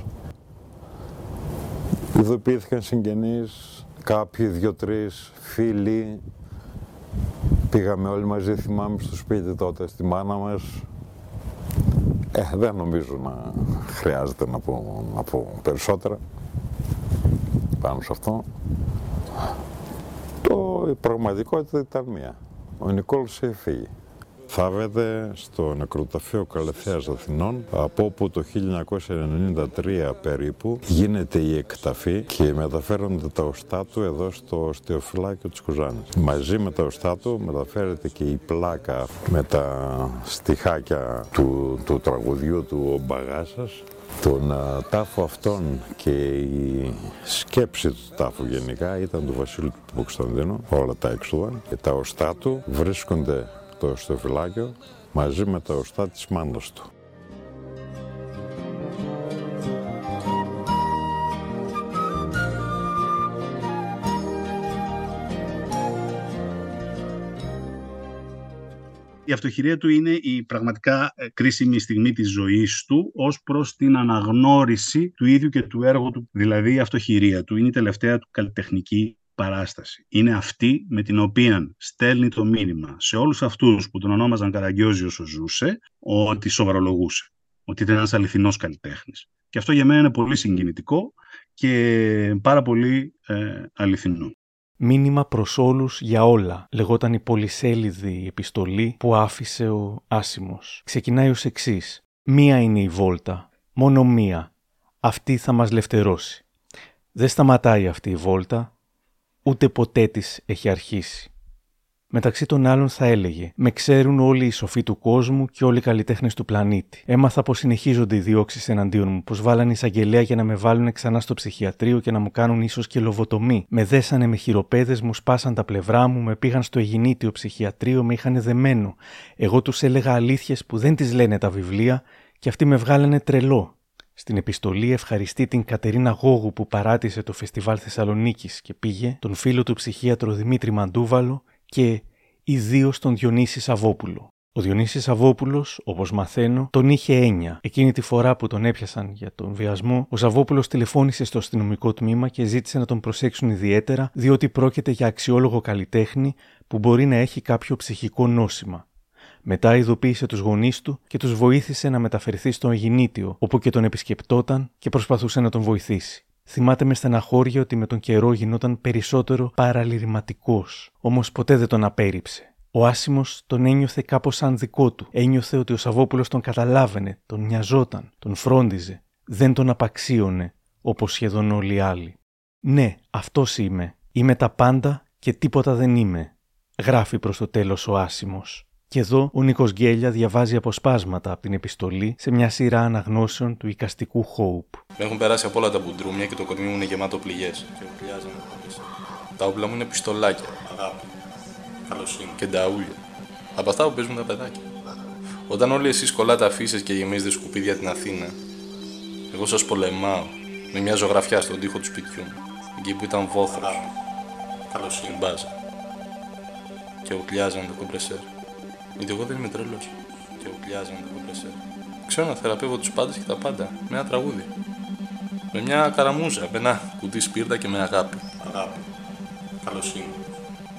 [SPEAKER 4] Ειδοποιήθηκαν συγγενείς, κάποιοι δύο-τρεις φίλοι. Πήγαμε όλοι μαζί, θυμάμαι, στο σπίτι τότε, στη μάνα μας. Ε, δεν νομίζω να χρειάζεται να πω, να πω περισσότερα πάνω σε αυτό. Το, η πραγματικότητα ήταν μία. Ο Νικόλος έφυγε θάβεται στο νεκροταφείο Καλεθέας Αθηνών. Από όπου το 1993 περίπου γίνεται η εκταφή και μεταφέρονται τα οστά του εδώ στο οστεοφυλάκιο της Κουζάνης. Μαζί με τα οστά του μεταφέρεται και η πλάκα με τα στιχάκια του, του τραγουδιού του «Ο Μπαγάσας» Τον τάφο αυτόν και η σκέψη του τάφου γενικά ήταν του Βασίλου του Κωνσταντίνου, όλα τα έξοδα. Και τα οστά του βρίσκονται το στο φυλάκιο μαζί με τα οστά της μάνας του.
[SPEAKER 5] η αυτοχειρία του είναι η πραγματικά ε, κρίσιμη στιγμή της ζωής του ως προς την αναγνώριση του ίδιου και του έργου του, δηλαδή η αυτοχειρία του. Είναι η τελευταία του καλλιτεχνική παράσταση. Είναι αυτή με την οποία στέλνει το μήνυμα σε όλους αυτούς που τον ονόμαζαν Καραγκιόζη όσο ζούσε, ότι σοβαρολογούσε, ότι ήταν ένας αληθινός καλλιτέχνης. Και αυτό για μένα είναι πολύ συγκινητικό και πάρα πολύ ε, αληθινό.
[SPEAKER 2] Μήνυμα προς όλους για όλα, λεγόταν η πολυσέλιδη επιστολή που άφησε ο Άσιμος. Ξεκινάει ως εξής. Μία είναι η βόλτα, μόνο μία. Αυτή θα μας λευτερώσει. Δεν σταματάει αυτή η βόλτα, ούτε ποτέ της έχει αρχίσει. Μεταξύ των άλλων θα έλεγε: Με ξέρουν όλοι οι σοφοί του κόσμου και όλοι οι καλλιτέχνες του πλανήτη. Έμαθα πως συνεχίζονται οι διώξεις εναντίον μου, πως βάλανε εισαγγελέα για να με βάλουν ξανά στο ψυχιατρίο και να μου κάνουν ίσως και λοβοτομή. Με δέσανε με χειροπέδες, μου σπάσαν τα πλευρά μου, με πήγαν στο Αιγινήτιο ψυχιατρίο, με είχαν δεμένο. Εγώ τους έλεγα αλήθειες που δεν τις λένε τα βιβλία και αυτοί με βγάλανε τρελό. Στην επιστολή ευχαριστεί την Κατερίνα Γόγου που παράτησε το φεστιβάλ Θεσσαλονίκης και πήγε, τον φίλο του ψυχίατρο Δημήτρη Μαντούβαλο και ιδίως τον Διονύση Σαββόπουλο. Ο Διονύσης Σαββόπουλος, όπως μαθαίνω, τον είχε έννοια. Εκείνη τη φορά που τον έπιασαν για τον βιασμό, ο Σαββόπουλος τηλεφώνησε στο αστυνομικό τμήμα και ζήτησε να τον προσέξουν ιδιαίτερα, διότι πρόκειται για αξιόλογο καλλιτέχνη που μπορεί να έχει κάποιο ψυχικό νόσημα. Μετά ειδοποίησε τους γονείς του και τους βοήθησε να μεταφερθεί στο Αγινήτιο, όπου και τον επισκεπτόταν και προσπαθούσε να τον βοηθήσει. Θυμάται με στεναχώρια ότι με τον καιρό γινόταν περισσότερο παραλυρηματικός, όμως ποτέ δεν τον απέρριψε. Ο Άσιμο τον ένιωθε κάπως σαν δικό του. Ένιωθε ότι ο Σαββόπουλος τον καταλάβαινε, τον νοιαζόταν, τον φρόντιζε. Δεν τον απαξίωνε, όπως σχεδόν όλοι οι άλλοι. Ναι, αυτός είμαι. Είμαι τα πάντα και τίποτα δεν είμαι. Γράφει προς το τέλος ο Άσιμο. Και εδώ ο Νίκος Γκέλια διαβάζει αποσπάσματα από την επιστολή σε μια σειρά αναγνώσεων του οικαστικού Hope.
[SPEAKER 31] Με έχουν περάσει από όλα τα μπουντρούμια και το κορμί μου είναι γεμάτο πληγές. Τα όπλα μου είναι πιστολάκια. Αγάπη. Καλοσύνη. Και νταούλια. Από αυτά που παίζουν τα παιδάκια. Όταν όλοι εσείς κολλάτε αφήσεις και γεμίζετε σκουπίδια την Αθήνα, εγώ σας πολεμάω με μια ζωγραφιά στον τοίχο του σπιτιού μου. Εκεί που ήταν βόθρος. Καλοσύνη. Μπάζα. Και ουκλιάζαν το κομπρεσέρ. Γιατί εγώ δεν είμαι τρελός. Και ουκλιάζαν το κομπρεσέρ. Ξέρω να θεραπεύω τους πάντες και τα πάντα. Με ένα τραγούδι. Με μια καραμούζα, με ένα κουτί σπίρτα και με αγάπη. Αγάπη. Καλοσύνη.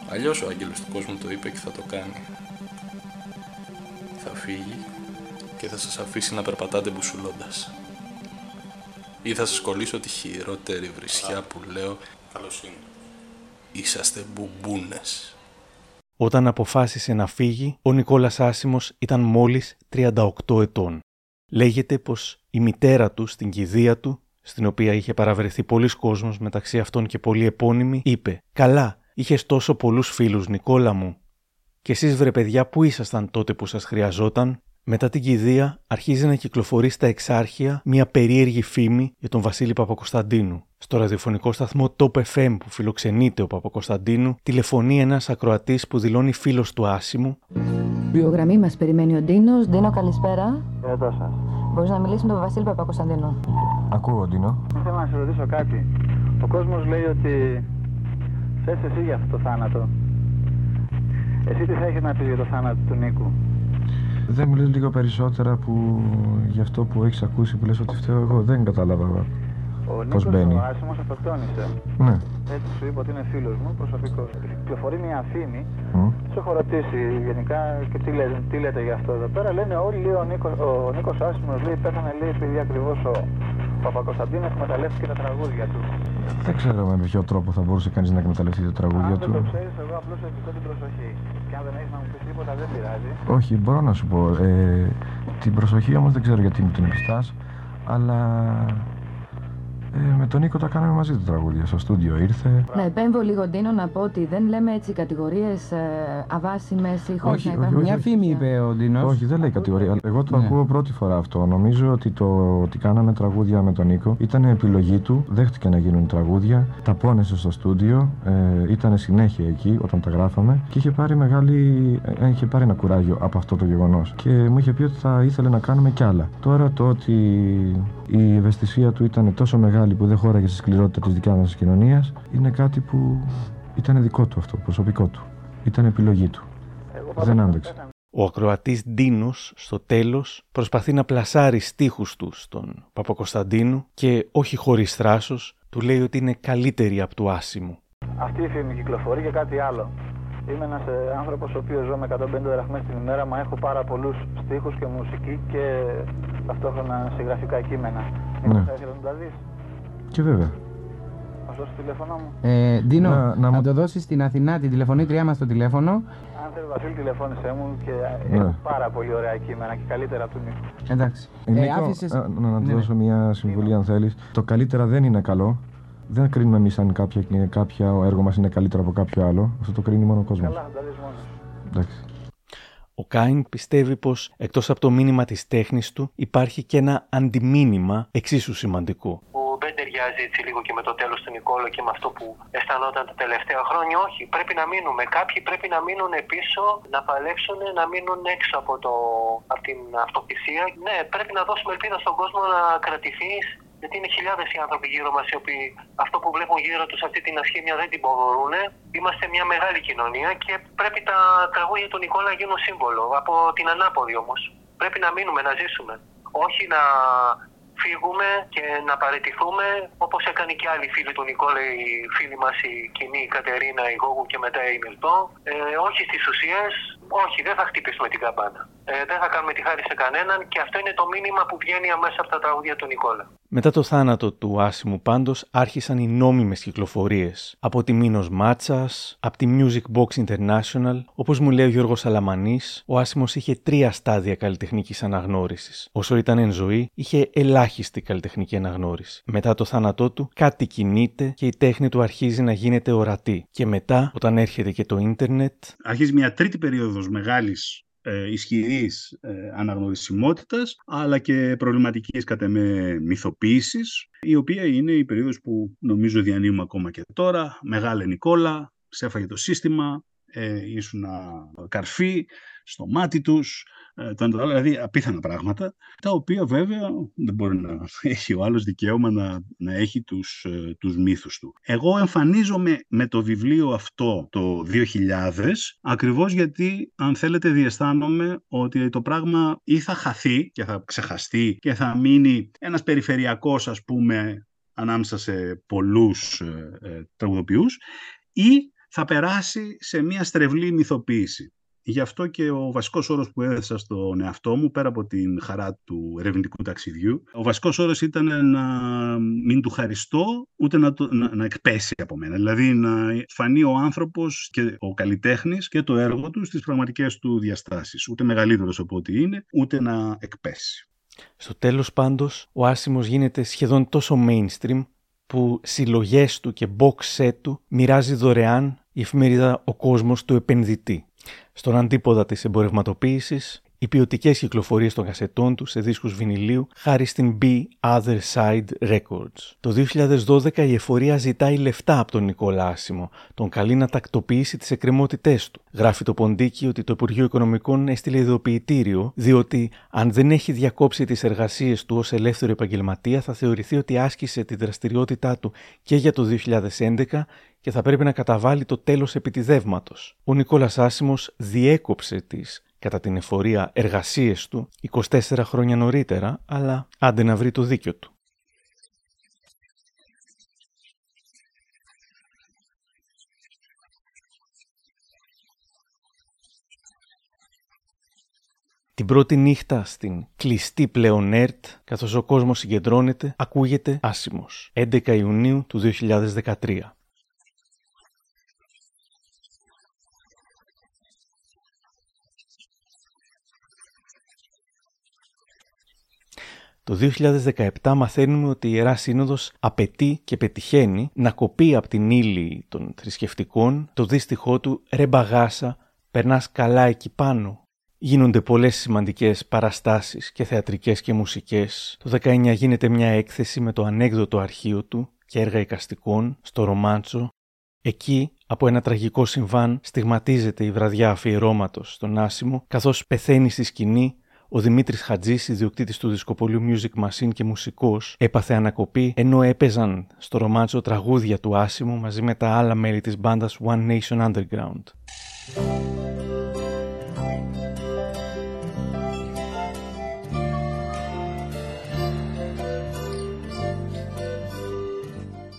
[SPEAKER 31] Αλλιώς ο άγγελος του κόσμου το είπε και θα το κάνει. Θα φύγει και θα σας αφήσει να περπατάτε μπουσουλώντας. Ή θα σας κολλήσω τη χειρότερη βρισιά που λέω Καλοσύνη. Είσαστε μπουμπούνες.
[SPEAKER 2] Όταν αποφάσισε να φύγει, ο Νικόλας Άσιμος ήταν μόλις 38 ετών. Λέγεται πως η μητέρα του στην κηδεία του, στην οποία είχε παραβρεθεί πολλοί κόσμος μεταξύ αυτών και πολλοί επώνυμοι, είπε «Καλά, είχες τόσο πολλούς φίλους Νικόλα μου. Και εσείς βρε παιδιά που ήσασταν τότε που σας χρειαζόταν» Μετά την κηδεία αρχίζει να κυκλοφορεί στα εξάρχεια μια περίεργη φήμη για τον Βασίλη Παπακοσταντίνου. Στο ραδιοφωνικό σταθμό Top FM που φιλοξενείται ο Παπακοσταντίνου, τηλεφωνεί ένας ακροατής που δηλώνει φίλος του Άσιμου.
[SPEAKER 32] Βιογραμμή μας περιμένει ο Ντίνος. Ντίνο, καλησπέρα.
[SPEAKER 33] Εδώ σας.
[SPEAKER 32] Μπορείς να μιλήσεις με τον Βασίλη Παπακοσταντίνου;
[SPEAKER 33] Ακούω, Ντίνο. Θέλω να σε ρωτήσω κάτι. Ο κόσμος λέει ότι θες εσύ για αυτό το θάνατο. Εσύ τι θα έχεις να πεις για το θάνατο του Νίκου;
[SPEAKER 34] Δεν μου λες λίγο περισσότερα που για αυτό που έχεις ακούσει που λες ότι φταίω εγώ. Δεν κατάλαβα
[SPEAKER 33] ο
[SPEAKER 34] πώς μπαίνει.
[SPEAKER 33] Ο Άσιμος αυτοκτόνησε.
[SPEAKER 34] Ναι.
[SPEAKER 33] Έτσι σου είπα ότι είναι φίλος μου, προσωπικός. Κυκλοφορεί μια φήμη.
[SPEAKER 34] Mm.
[SPEAKER 33] Σου έχω ρωτήσει γενικά και τι λέτε, τι λέτε για αυτό εδώ πέρα. Λένε όλοι, λέει, ο, Νίκος, ο Νίκος Άσιμος λέει, πέθανε λέει, επειδή ακριβώς ο Παπακοσταντίνος εκμεταλλεύτηκε τα τραγούδια του.
[SPEAKER 34] Δεν ξέρω με ποιο τρόπο θα μπορούσε κανείς να εκμεταλλευτεί τα τραγούδια
[SPEAKER 33] Αν
[SPEAKER 34] του.
[SPEAKER 33] δεν το ξέρεις, εγώ απλώς ευχηθώ την προσοχή. Και αν δεν έχεις να μου πεις τίποτα, δεν πειράζει.
[SPEAKER 34] Όχι, μπορώ να σου πω. Ε, την προσοχή όμως δεν ξέρω γιατί μου την επιστάς, αλλά ε, με τον Νίκο τα κάναμε μαζί τα τραγούδια. Στο στούντιο ήρθε.
[SPEAKER 32] Να επέμβω λίγο, Ντίνο, να πω ότι δεν λέμε έτσι κατηγορίες ε, αβάσιμες ή χωρίς
[SPEAKER 34] Όχι,
[SPEAKER 32] να
[SPEAKER 34] όχι,
[SPEAKER 32] υπάρχουν.
[SPEAKER 34] όχι.
[SPEAKER 35] Μια φήμη είπε ο Ντίνος.
[SPEAKER 34] Όχι, δεν λέει κατηγορία. Εγώ το
[SPEAKER 35] Ναι.
[SPEAKER 34] ακούω πρώτη φορά αυτό. Νομίζω ότι το ότι κάναμε τραγούδια με τον Νίκο ήταν επιλογή του. Δέχτηκε να γίνουν τραγούδια. Τα πόνεσε στο στούντιο. Ε, ήταν συνέχεια εκεί όταν τα γράφαμε. Και είχε πάρει, μεγάλη, ε, είχε πάρει ένα κουράγιο από αυτό το γεγονός. Και μου είχε πει ότι θα ήθελε να κάνουμε κι άλλα. Τώρα το ότι η ευαισθησία του ήταν τόσο μεγάλη που δεν χώραγε στη σκληρότητα της δικιάς μας κοινωνίας είναι κάτι που ήταν δικό του αυτό, προσωπικό του. Ήταν επιλογή του. Δεν άντεξε.
[SPEAKER 2] Ο ακροατής Ντίνος στο τέλος προσπαθεί να πλασάρει στίχους του στον Παπακοσταντίνου και όχι χωρίς θράσος του λέει ότι είναι καλύτερη από του Άσιμου.
[SPEAKER 33] Αυτή η φήμη κυκλοφορεί και κάτι άλλο. Είμαι ένας άνθρωπος ο οποίος ζω με 150 δραχμές την ημέρα, μα έχω πάρα πολλούς στίχους και μουσική και ταυτόχρονα συγγραφικά κείμενα.
[SPEAKER 34] Ναι.
[SPEAKER 33] Θα ήθελα να τα δεις;
[SPEAKER 34] Και βέβαια.
[SPEAKER 33] Να σου δώσω το τηλέφωνο μου.
[SPEAKER 35] Ε, Ντίνο,
[SPEAKER 34] Να-
[SPEAKER 35] να,
[SPEAKER 34] να μου-
[SPEAKER 35] το δώσεις στην Αθηνά την τηλεφωνήτριά μας στο τηλέφωνο.
[SPEAKER 33] Αν θέλει, Βασίλη, τηλεφώνησέ μου και
[SPEAKER 34] Ναι.
[SPEAKER 33] έχω πάρα πολύ ωραία κείμενα και καλύτερα από του Νίκου.
[SPEAKER 35] Εντάξει.
[SPEAKER 34] Ε, Νίκο,
[SPEAKER 35] άφησες-
[SPEAKER 34] ε, να, να του
[SPEAKER 35] Ναι,
[SPEAKER 34] δώσω μια συμβουλή αν θέλεις. Το καλύτερα δεν είναι καλό. Δεν κρίνουμε εμείς αν κάποια, κάποια έργο μας είναι καλύτερο από κάποιο άλλο. Αυτό το κρίνει μόνο ο κόσμος.
[SPEAKER 33] Καλά, θα τα δεις μόνος.
[SPEAKER 34] Εντάξει.
[SPEAKER 2] Ο Κάιν πιστεύει πως εκτός από το μήνυμα της τέχνης του υπάρχει και ένα αντιμήνυμα εξίσου σημαντικό.
[SPEAKER 9] που δεν ταιριάζει έτσι λίγο και με το τέλος του Νικόλο και με αυτό που αισθανόταν τα τελευταία χρόνια. Όχι, πρέπει να μείνουμε. Κάποιοι πρέπει να μείνουν πίσω, να παλέψουν, να μείνουν έξω από, το, από την αυτοκτησία. Ναι, πρέπει να δώσουμε ελπίδα στον κόσμο να κρατηθείς. Γιατί είναι χιλιάδες οι άνθρωποι γύρω μας οι οποίοι αυτό που βλέπουν γύρω τους αυτή την ασχήμια δεν την μπορούν. Είμαστε μια μεγάλη κοινωνία και πρέπει τα τραγούδια του Νικόλα να γίνουν σύμβολο. Από την ανάποδη όμως. Πρέπει να μείνουμε, να ζήσουμε. Όχι να φύγουμε και να παραιτηθούμε όπως έκανε και άλλοι φίλοι του Νικόλα, οι φίλοι μας, η κοινή η Κατερίνα, η Γόγου και μετά η Μιλτό. Ε, όχι στις ουσίες, όχι, δεν θα χτυπήσουμε την καμπάνα. Ε, δεν θα κάνουμε τη χάρη σε κανέναν και αυτό είναι το μήνυμα που βγαίνει αμέσως από τα τραγούδια του Νικόλα.
[SPEAKER 2] Μετά το θάνατο του Άσιμου πάντως άρχισαν οι νόμιμες κυκλοφορίες από τη Μίνος Μάτσας, από τη Music Box International. Όπως μου λέει ο Γιώργος Σαλαμανής, ο Άσιμος είχε τρία στάδια καλλιτεχνικής αναγνώρισης. Όσο ήταν εν ζωή, είχε ελάχιστη καλλιτεχνική αναγνώριση. Μετά το θάνατό του, κάτι κινείται και η τέχνη του αρχίζει να γίνεται ορατή. Και μετά, όταν έρχεται και το ίντερνετ...
[SPEAKER 5] Αρχίζει μια τρίτη περίοδος μεγάλης ε, ισχυρής ε, αναγνωρισιμότητας αλλά και προβληματικής κατά με μυθοποίησης η οποία είναι η περίοδος που νομίζω διανύουμε ακόμα και τώρα. Μεγάλε Νικόλα, σε έφαγε το σύστημα ε, ήσουν καρφί στο μάτι τους ε, το άλλο, δηλαδή απίθανα πράγματα, τα οποία βέβαια δεν μπορεί να έχει ο άλλος δικαίωμα να, να έχει τους, ε, τους μύθους του. Εγώ εμφανίζομαι με το βιβλίο αυτό το 2000, ακριβώς γιατί αν θέλετε διαισθάνομαι ότι το πράγμα ή θα χαθεί και θα ξεχαστεί και θα μείνει ένας περιφερειακός ας πούμε ανάμεσα σε πολλούς ε, ε τραγουδοποιούς ή θα περάσει σε μια στρεβλή μυθοποίηση. Γι' αυτό και ο βασικός όρος που έδεσα στον εαυτό μου, πέρα από την χαρά του ερευνητικού ταξιδιού, ο βασικός όρος ήταν να μην του χαριστώ, ούτε να, το, να, να εκπέσει από μένα. Δηλαδή να φανεί ο άνθρωπος και ο καλλιτέχνης και το έργο του στις πραγματικές του διαστάσεις. Ούτε μεγαλύτερος από ό,τι είναι, ούτε να εκπέσει.
[SPEAKER 2] Στο τέλος πάντως, ο Άσιμος γίνεται σχεδόν τόσο mainstream που συλλογές του και box set του μοιράζει δωρεάν η εφημερίδα «Ο κόσμος του επενδυτή». Στον αντίποδα της εμπορευματοποίησης, οι ποιοτικές κυκλοφορίες των κασετών τους σε δίσκους βινιλίου χάρη στην B Other Side Records. Το 2012 η εφορία ζητάει λεφτά από τον Νικόλα Άσιμο, τον καλεί να τακτοποιήσει τις εκκρεμότητές του. Γράφει το ποντίκι ότι το Υπουργείο Οικονομικών έστειλε ειδοποιητήριο, διότι αν δεν έχει διακόψει τις εργασίες του ως ελεύθερο επαγγελματία θα θεωρηθεί ότι άσκησε τη δραστηριότητά του και για το 2011 και θα πρέπει να καταβάλει το τέλος επιτιδεύματος. Ο Νικόλας Άσιμος διέκοψε τις κατά την εφορία εργασίες του 24 χρόνια νωρίτερα, αλλά άντε να βρει το δίκιο του. Την πρώτη νύχτα στην κλειστή πλέον ΕΡΤ, καθώς ο κόσμος συγκεντρώνεται, ακούγεται άσημος. 11 Ιουνίου του 2013. Το 2017 μαθαίνουμε ότι η Ιερά Σύνοδος απαιτεί και πετυχαίνει να κοπεί από την ύλη των θρησκευτικών το δύστιχό του «Ρε μπαγάσα, περνάς καλά εκεί πάνω». Γίνονται πολλές σημαντικές παραστάσεις και θεατρικές και μουσικές. Το 19 γίνεται μια έκθεση με το ανέκδοτο αρχείο του και έργα οικαστικών στο Ρομάντσο. Εκεί, από ένα τραγικό συμβάν, στιγματίζεται η βραδιά αφιερώματος στον Άσιμο, καθώς πεθαίνει στη σκηνή ο Δημήτρης Χατζής, ιδιοκτήτης του δισκοπολίου Music Machine και μουσικός, έπαθε ανακοπή ενώ έπαιζαν στο ρομάτσο τραγούδια του Άσιμου μαζί με τα άλλα μέλη της μπάντας One Nation Underground.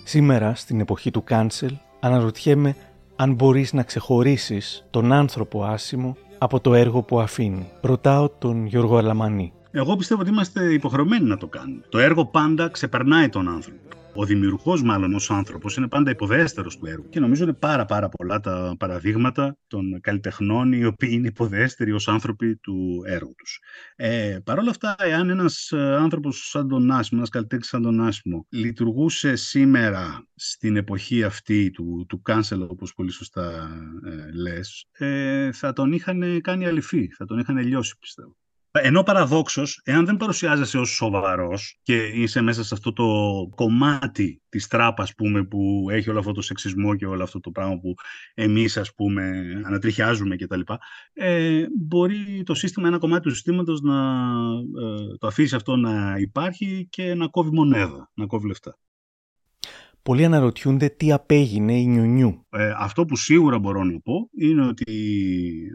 [SPEAKER 2] Σήμερα, στην εποχή του cancel, αναρωτιέμαι αν μπορείς να ξεχωρίσεις τον άνθρωπο άσημο από το έργο που αφήνει. Ρωτάω τον Γιώργο Αλαμανή.
[SPEAKER 5] Εγώ πιστεύω ότι είμαστε υποχρεωμένοι να το κάνουμε. Το έργο πάντα ξεπερνάει τον άνθρωπο. Ο δημιουργός, μάλλον ως άνθρωπος, είναι πάντα υποδέστερος του έργου. Και νομίζω είναι πάρα, πάρα πολλά τα παραδείγματα των καλλιτεχνών οι οποίοι είναι υποδέστεροι ως άνθρωποι του έργου τους. Ε, Παρ' όλα αυτά, εάν ένας άνθρωπος σαν τον Άσιμο, ένας καλλιτέχνης σαν τον Άσιμο, λειτουργούσε σήμερα στην εποχή αυτή του, του cancel, όπως πολύ σωστά ε, λες, ε, θα τον είχαν κάνει αληφή, θα τον είχαν λιώσει, πιστεύω. Ενώ παραδόξως, εάν δεν παρουσιάζεσαι ως σοβαρός και είσαι μέσα σε αυτό το κομμάτι της τράπας, πούμε, που έχει όλο αυτό το σεξισμό και όλο αυτό το πράγμα που εμείς, ας πούμε, ανατριχιάζουμε κτλ., ε, μπορεί το σύστημα, ένα κομμάτι του συστήματος να ε, το αφήσει αυτό να υπάρχει και να κόβει μονέδα, να κόβει λεφτά.
[SPEAKER 2] Πολλοί αναρωτιούνται τι απέγινε η Νιουνιού.
[SPEAKER 5] Ε, αυτό που σίγουρα μπορώ να πω είναι ότι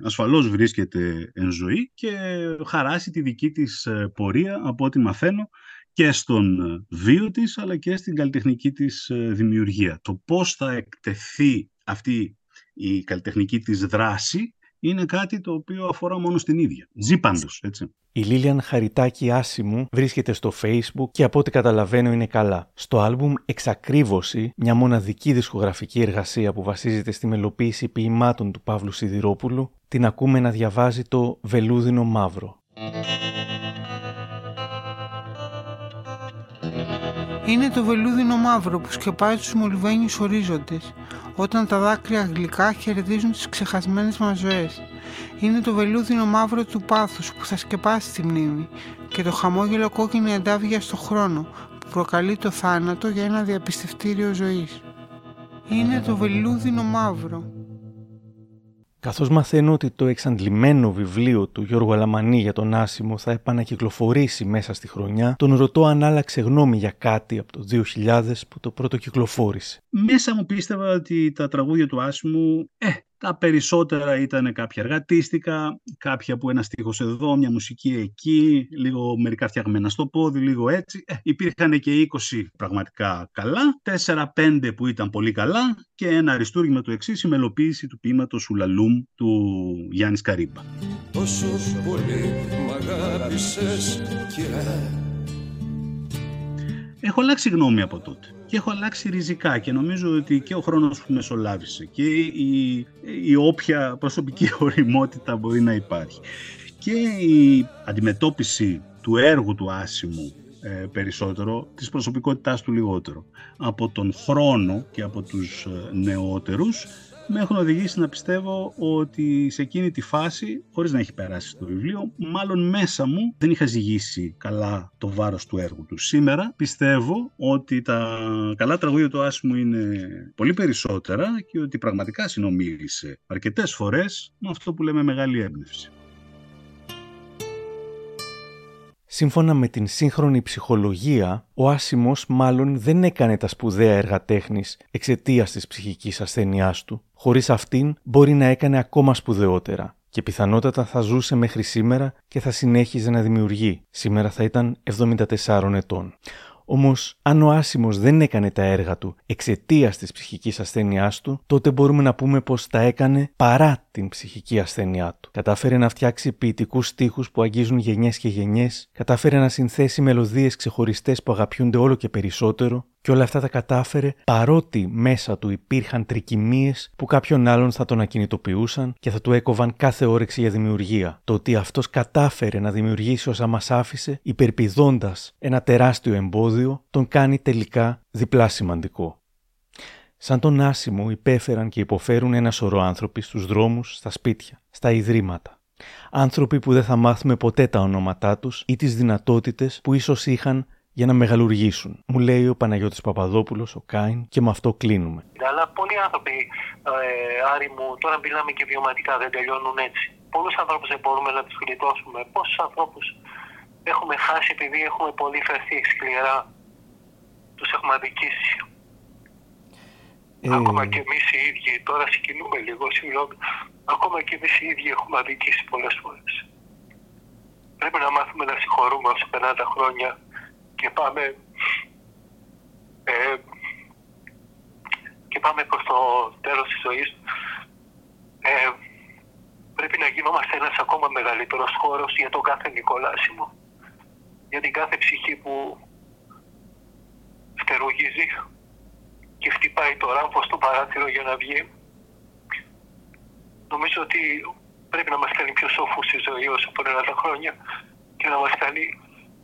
[SPEAKER 5] ασφαλώς βρίσκεται εν ζωή και χαράσει τη δική της ε, πορεία από ό,τι μαθαίνω και στον ε, βίο της αλλά και στην καλλιτεχνική της δημιουργία. Το πώς θα εκτεθεί αυτή η καλλιτεχνική της δράση είναι κάτι το οποίο αφορά μόνο στην ίδια. Ζει πάντως, έτσι.
[SPEAKER 2] Η Λίλιαν Χαριτάκη Άσιμου βρίσκεται στο facebook και από ό,τι καταλαβαίνω είναι καλά. Στο άλμπουμ Εξακρίβωση, μια μοναδική δισκογραφική εργασία που βασίζεται στη μελοποίηση ποιημάτων του Παύλου Σιδηρόπουλου, την ακούμε να διαβάζει το «Βελούδινο μαύρο».
[SPEAKER 36] Είναι το βελούδινο μαύρο που σκεπάζει τους μολυβένιους ορίζοντες, όταν τα δάκρυα γλυκά χαιρετίζουν τις ξεχασμένες μας ζωές. Είναι το βελούδινο μαύρο του πάθους που θα σκεπάσει τη μνήμη και το χαμόγελο κόκκινη αντάβια στο χρόνο που προκαλεί το θάνατο για ένα διαπιστευτήριο ζωής. Είναι το βελούδινο μαύρο.
[SPEAKER 2] Καθώς μαθαίνω ότι το εξαντλημένο βιβλίο του Γιώργου Αλαμανή για τον Άσιμο θα επανακυκλοφορήσει μέσα στη χρονιά, τον ρωτώ αν άλλαξε γνώμη για κάτι από το 2000 που το πρώτο κυκλοφόρησε.
[SPEAKER 5] Μέσα μου πίστευα ότι τα τραγούδια του Άσιμου, ε, τα περισσότερα ήταν κάποια εργατίστικα, κάποια που ένα στίχος εδώ, μια μουσική εκεί, λίγο μερικά φτιαγμένα στο πόδι, λίγο έτσι. Ε, υπήρχαν και 20 πραγματικά καλά, 4-5 που ήταν πολύ καλά και ένα αριστούργημα του εξής η μελοποίηση του ποίηματος Ουλαλούμ του Γιάννης Καρύμπα.
[SPEAKER 22] Τόσο πολύ μ' αγάπησες,
[SPEAKER 5] Έχω αλλάξει γνώμη από τότε και έχω αλλάξει ριζικά και νομίζω ότι και ο χρόνος που μεσολάβησε και η, η όποια προσωπική οριμότητα μπορεί να υπάρχει και η αντιμετώπιση του έργου του Άσιμου ε, περισσότερο, της προσωπικότητάς του λιγότερο. Από τον χρόνο και από τους ε, νεότερους με έχουν οδηγήσει να πιστεύω ότι σε εκείνη τη φάση, χωρίς να έχει περάσει το βιβλίο, μάλλον μέσα μου δεν είχα ζυγίσει καλά το βάρος του έργου του. Σήμερα πιστεύω ότι τα καλά τραγούδια του Άσμου είναι πολύ περισσότερα και ότι πραγματικά συνομίλησε αρκετές φορές με αυτό που λέμε μεγάλη έμπνευση.
[SPEAKER 2] Σύμφωνα με την σύγχρονη ψυχολογία, ο Άσιμος μάλλον δεν έκανε τα σπουδαία έργα τέχνης εξαιτίας της ψυχικής ασθένειάς του. Χωρίς αυτήν μπορεί να έκανε ακόμα σπουδαιότερα και πιθανότατα θα ζούσε μέχρι σήμερα και θα συνέχιζε να δημιουργεί. Σήμερα θα ήταν 74 ετών. Όμως, αν ο Άσιμος δεν έκανε τα έργα του εξαιτίας της ψυχικής ασθένειάς του, τότε μπορούμε να πούμε πως τα έκανε παρά την ψυχική ασθένειά του. Κατάφερε να φτιάξει ποιητικούς στίχους που αγγίζουν γενιές και γενιές, κατάφερε να συνθέσει μελωδίες ξεχωριστές που αγαπιούνται όλο και περισσότερο, και όλα αυτά τα κατάφερε παρότι μέσα του υπήρχαν τρικυμίες που κάποιον άλλον θα τον ακινητοποιούσαν και θα του έκοβαν κάθε όρεξη για δημιουργία. Το ότι αυτός κατάφερε να δημιουργήσει όσα μας άφησε, υπερπηδώντας ένα τεράστιο εμπόδιο, τον κάνει τελικά διπλά σημαντικό. Σαν τον Άσιμο υπέφεραν και υποφέρουν ένα σωρό άνθρωποι στους δρόμους, στα σπίτια, στα ιδρύματα. Άνθρωποι που δεν θα μάθουμε ποτέ τα ονόματά τους ή τις δυνατότητες που ίσως είχαν για να μεγαλουργήσουν. Μου λέει ο Παναγιώτης Παπαδόπουλος, ο Κάιν, και με αυτό κλείνουμε.
[SPEAKER 9] Αλλά πολλοί άνθρωποι, ε, Άρη μου, τώρα μιλάμε και βιωματικά, δεν τελειώνουν έτσι. Πολλούς ανθρώπους δεν μπορούμε να τους γλιτώσουμε. Πόσους ανθρώπους έχουμε χάσει επειδή έχουμε πολύ φερθεί σκληρά; Τους έχουμε αδικήσει. Ε... Ακόμα και εμείς οι ίδιοι, τώρα συγκινούμε λίγο, συγγνώμη. Ακόμα και εμείς οι ίδιοι έχουμε αδικήσει πολλές φορές. Πρέπει να μάθουμε να συγχωρούμε όσο περνά τα χρόνια και πάμε ε, και πάμε προς το τέλος της ζωής. Ε, πρέπει να γινόμαστε ένας ακόμα μεγαλύτερος χώρος για τον κάθε Νικολάσιμο για την κάθε ψυχή που φτερουγίζει και χτυπάει το ράμπο στο παράθυρο για να βγει. Νομίζω ότι πρέπει να μας κάνει πιο σοφούς στη ζωή όσο περνά τα χρόνια και να μας κάνει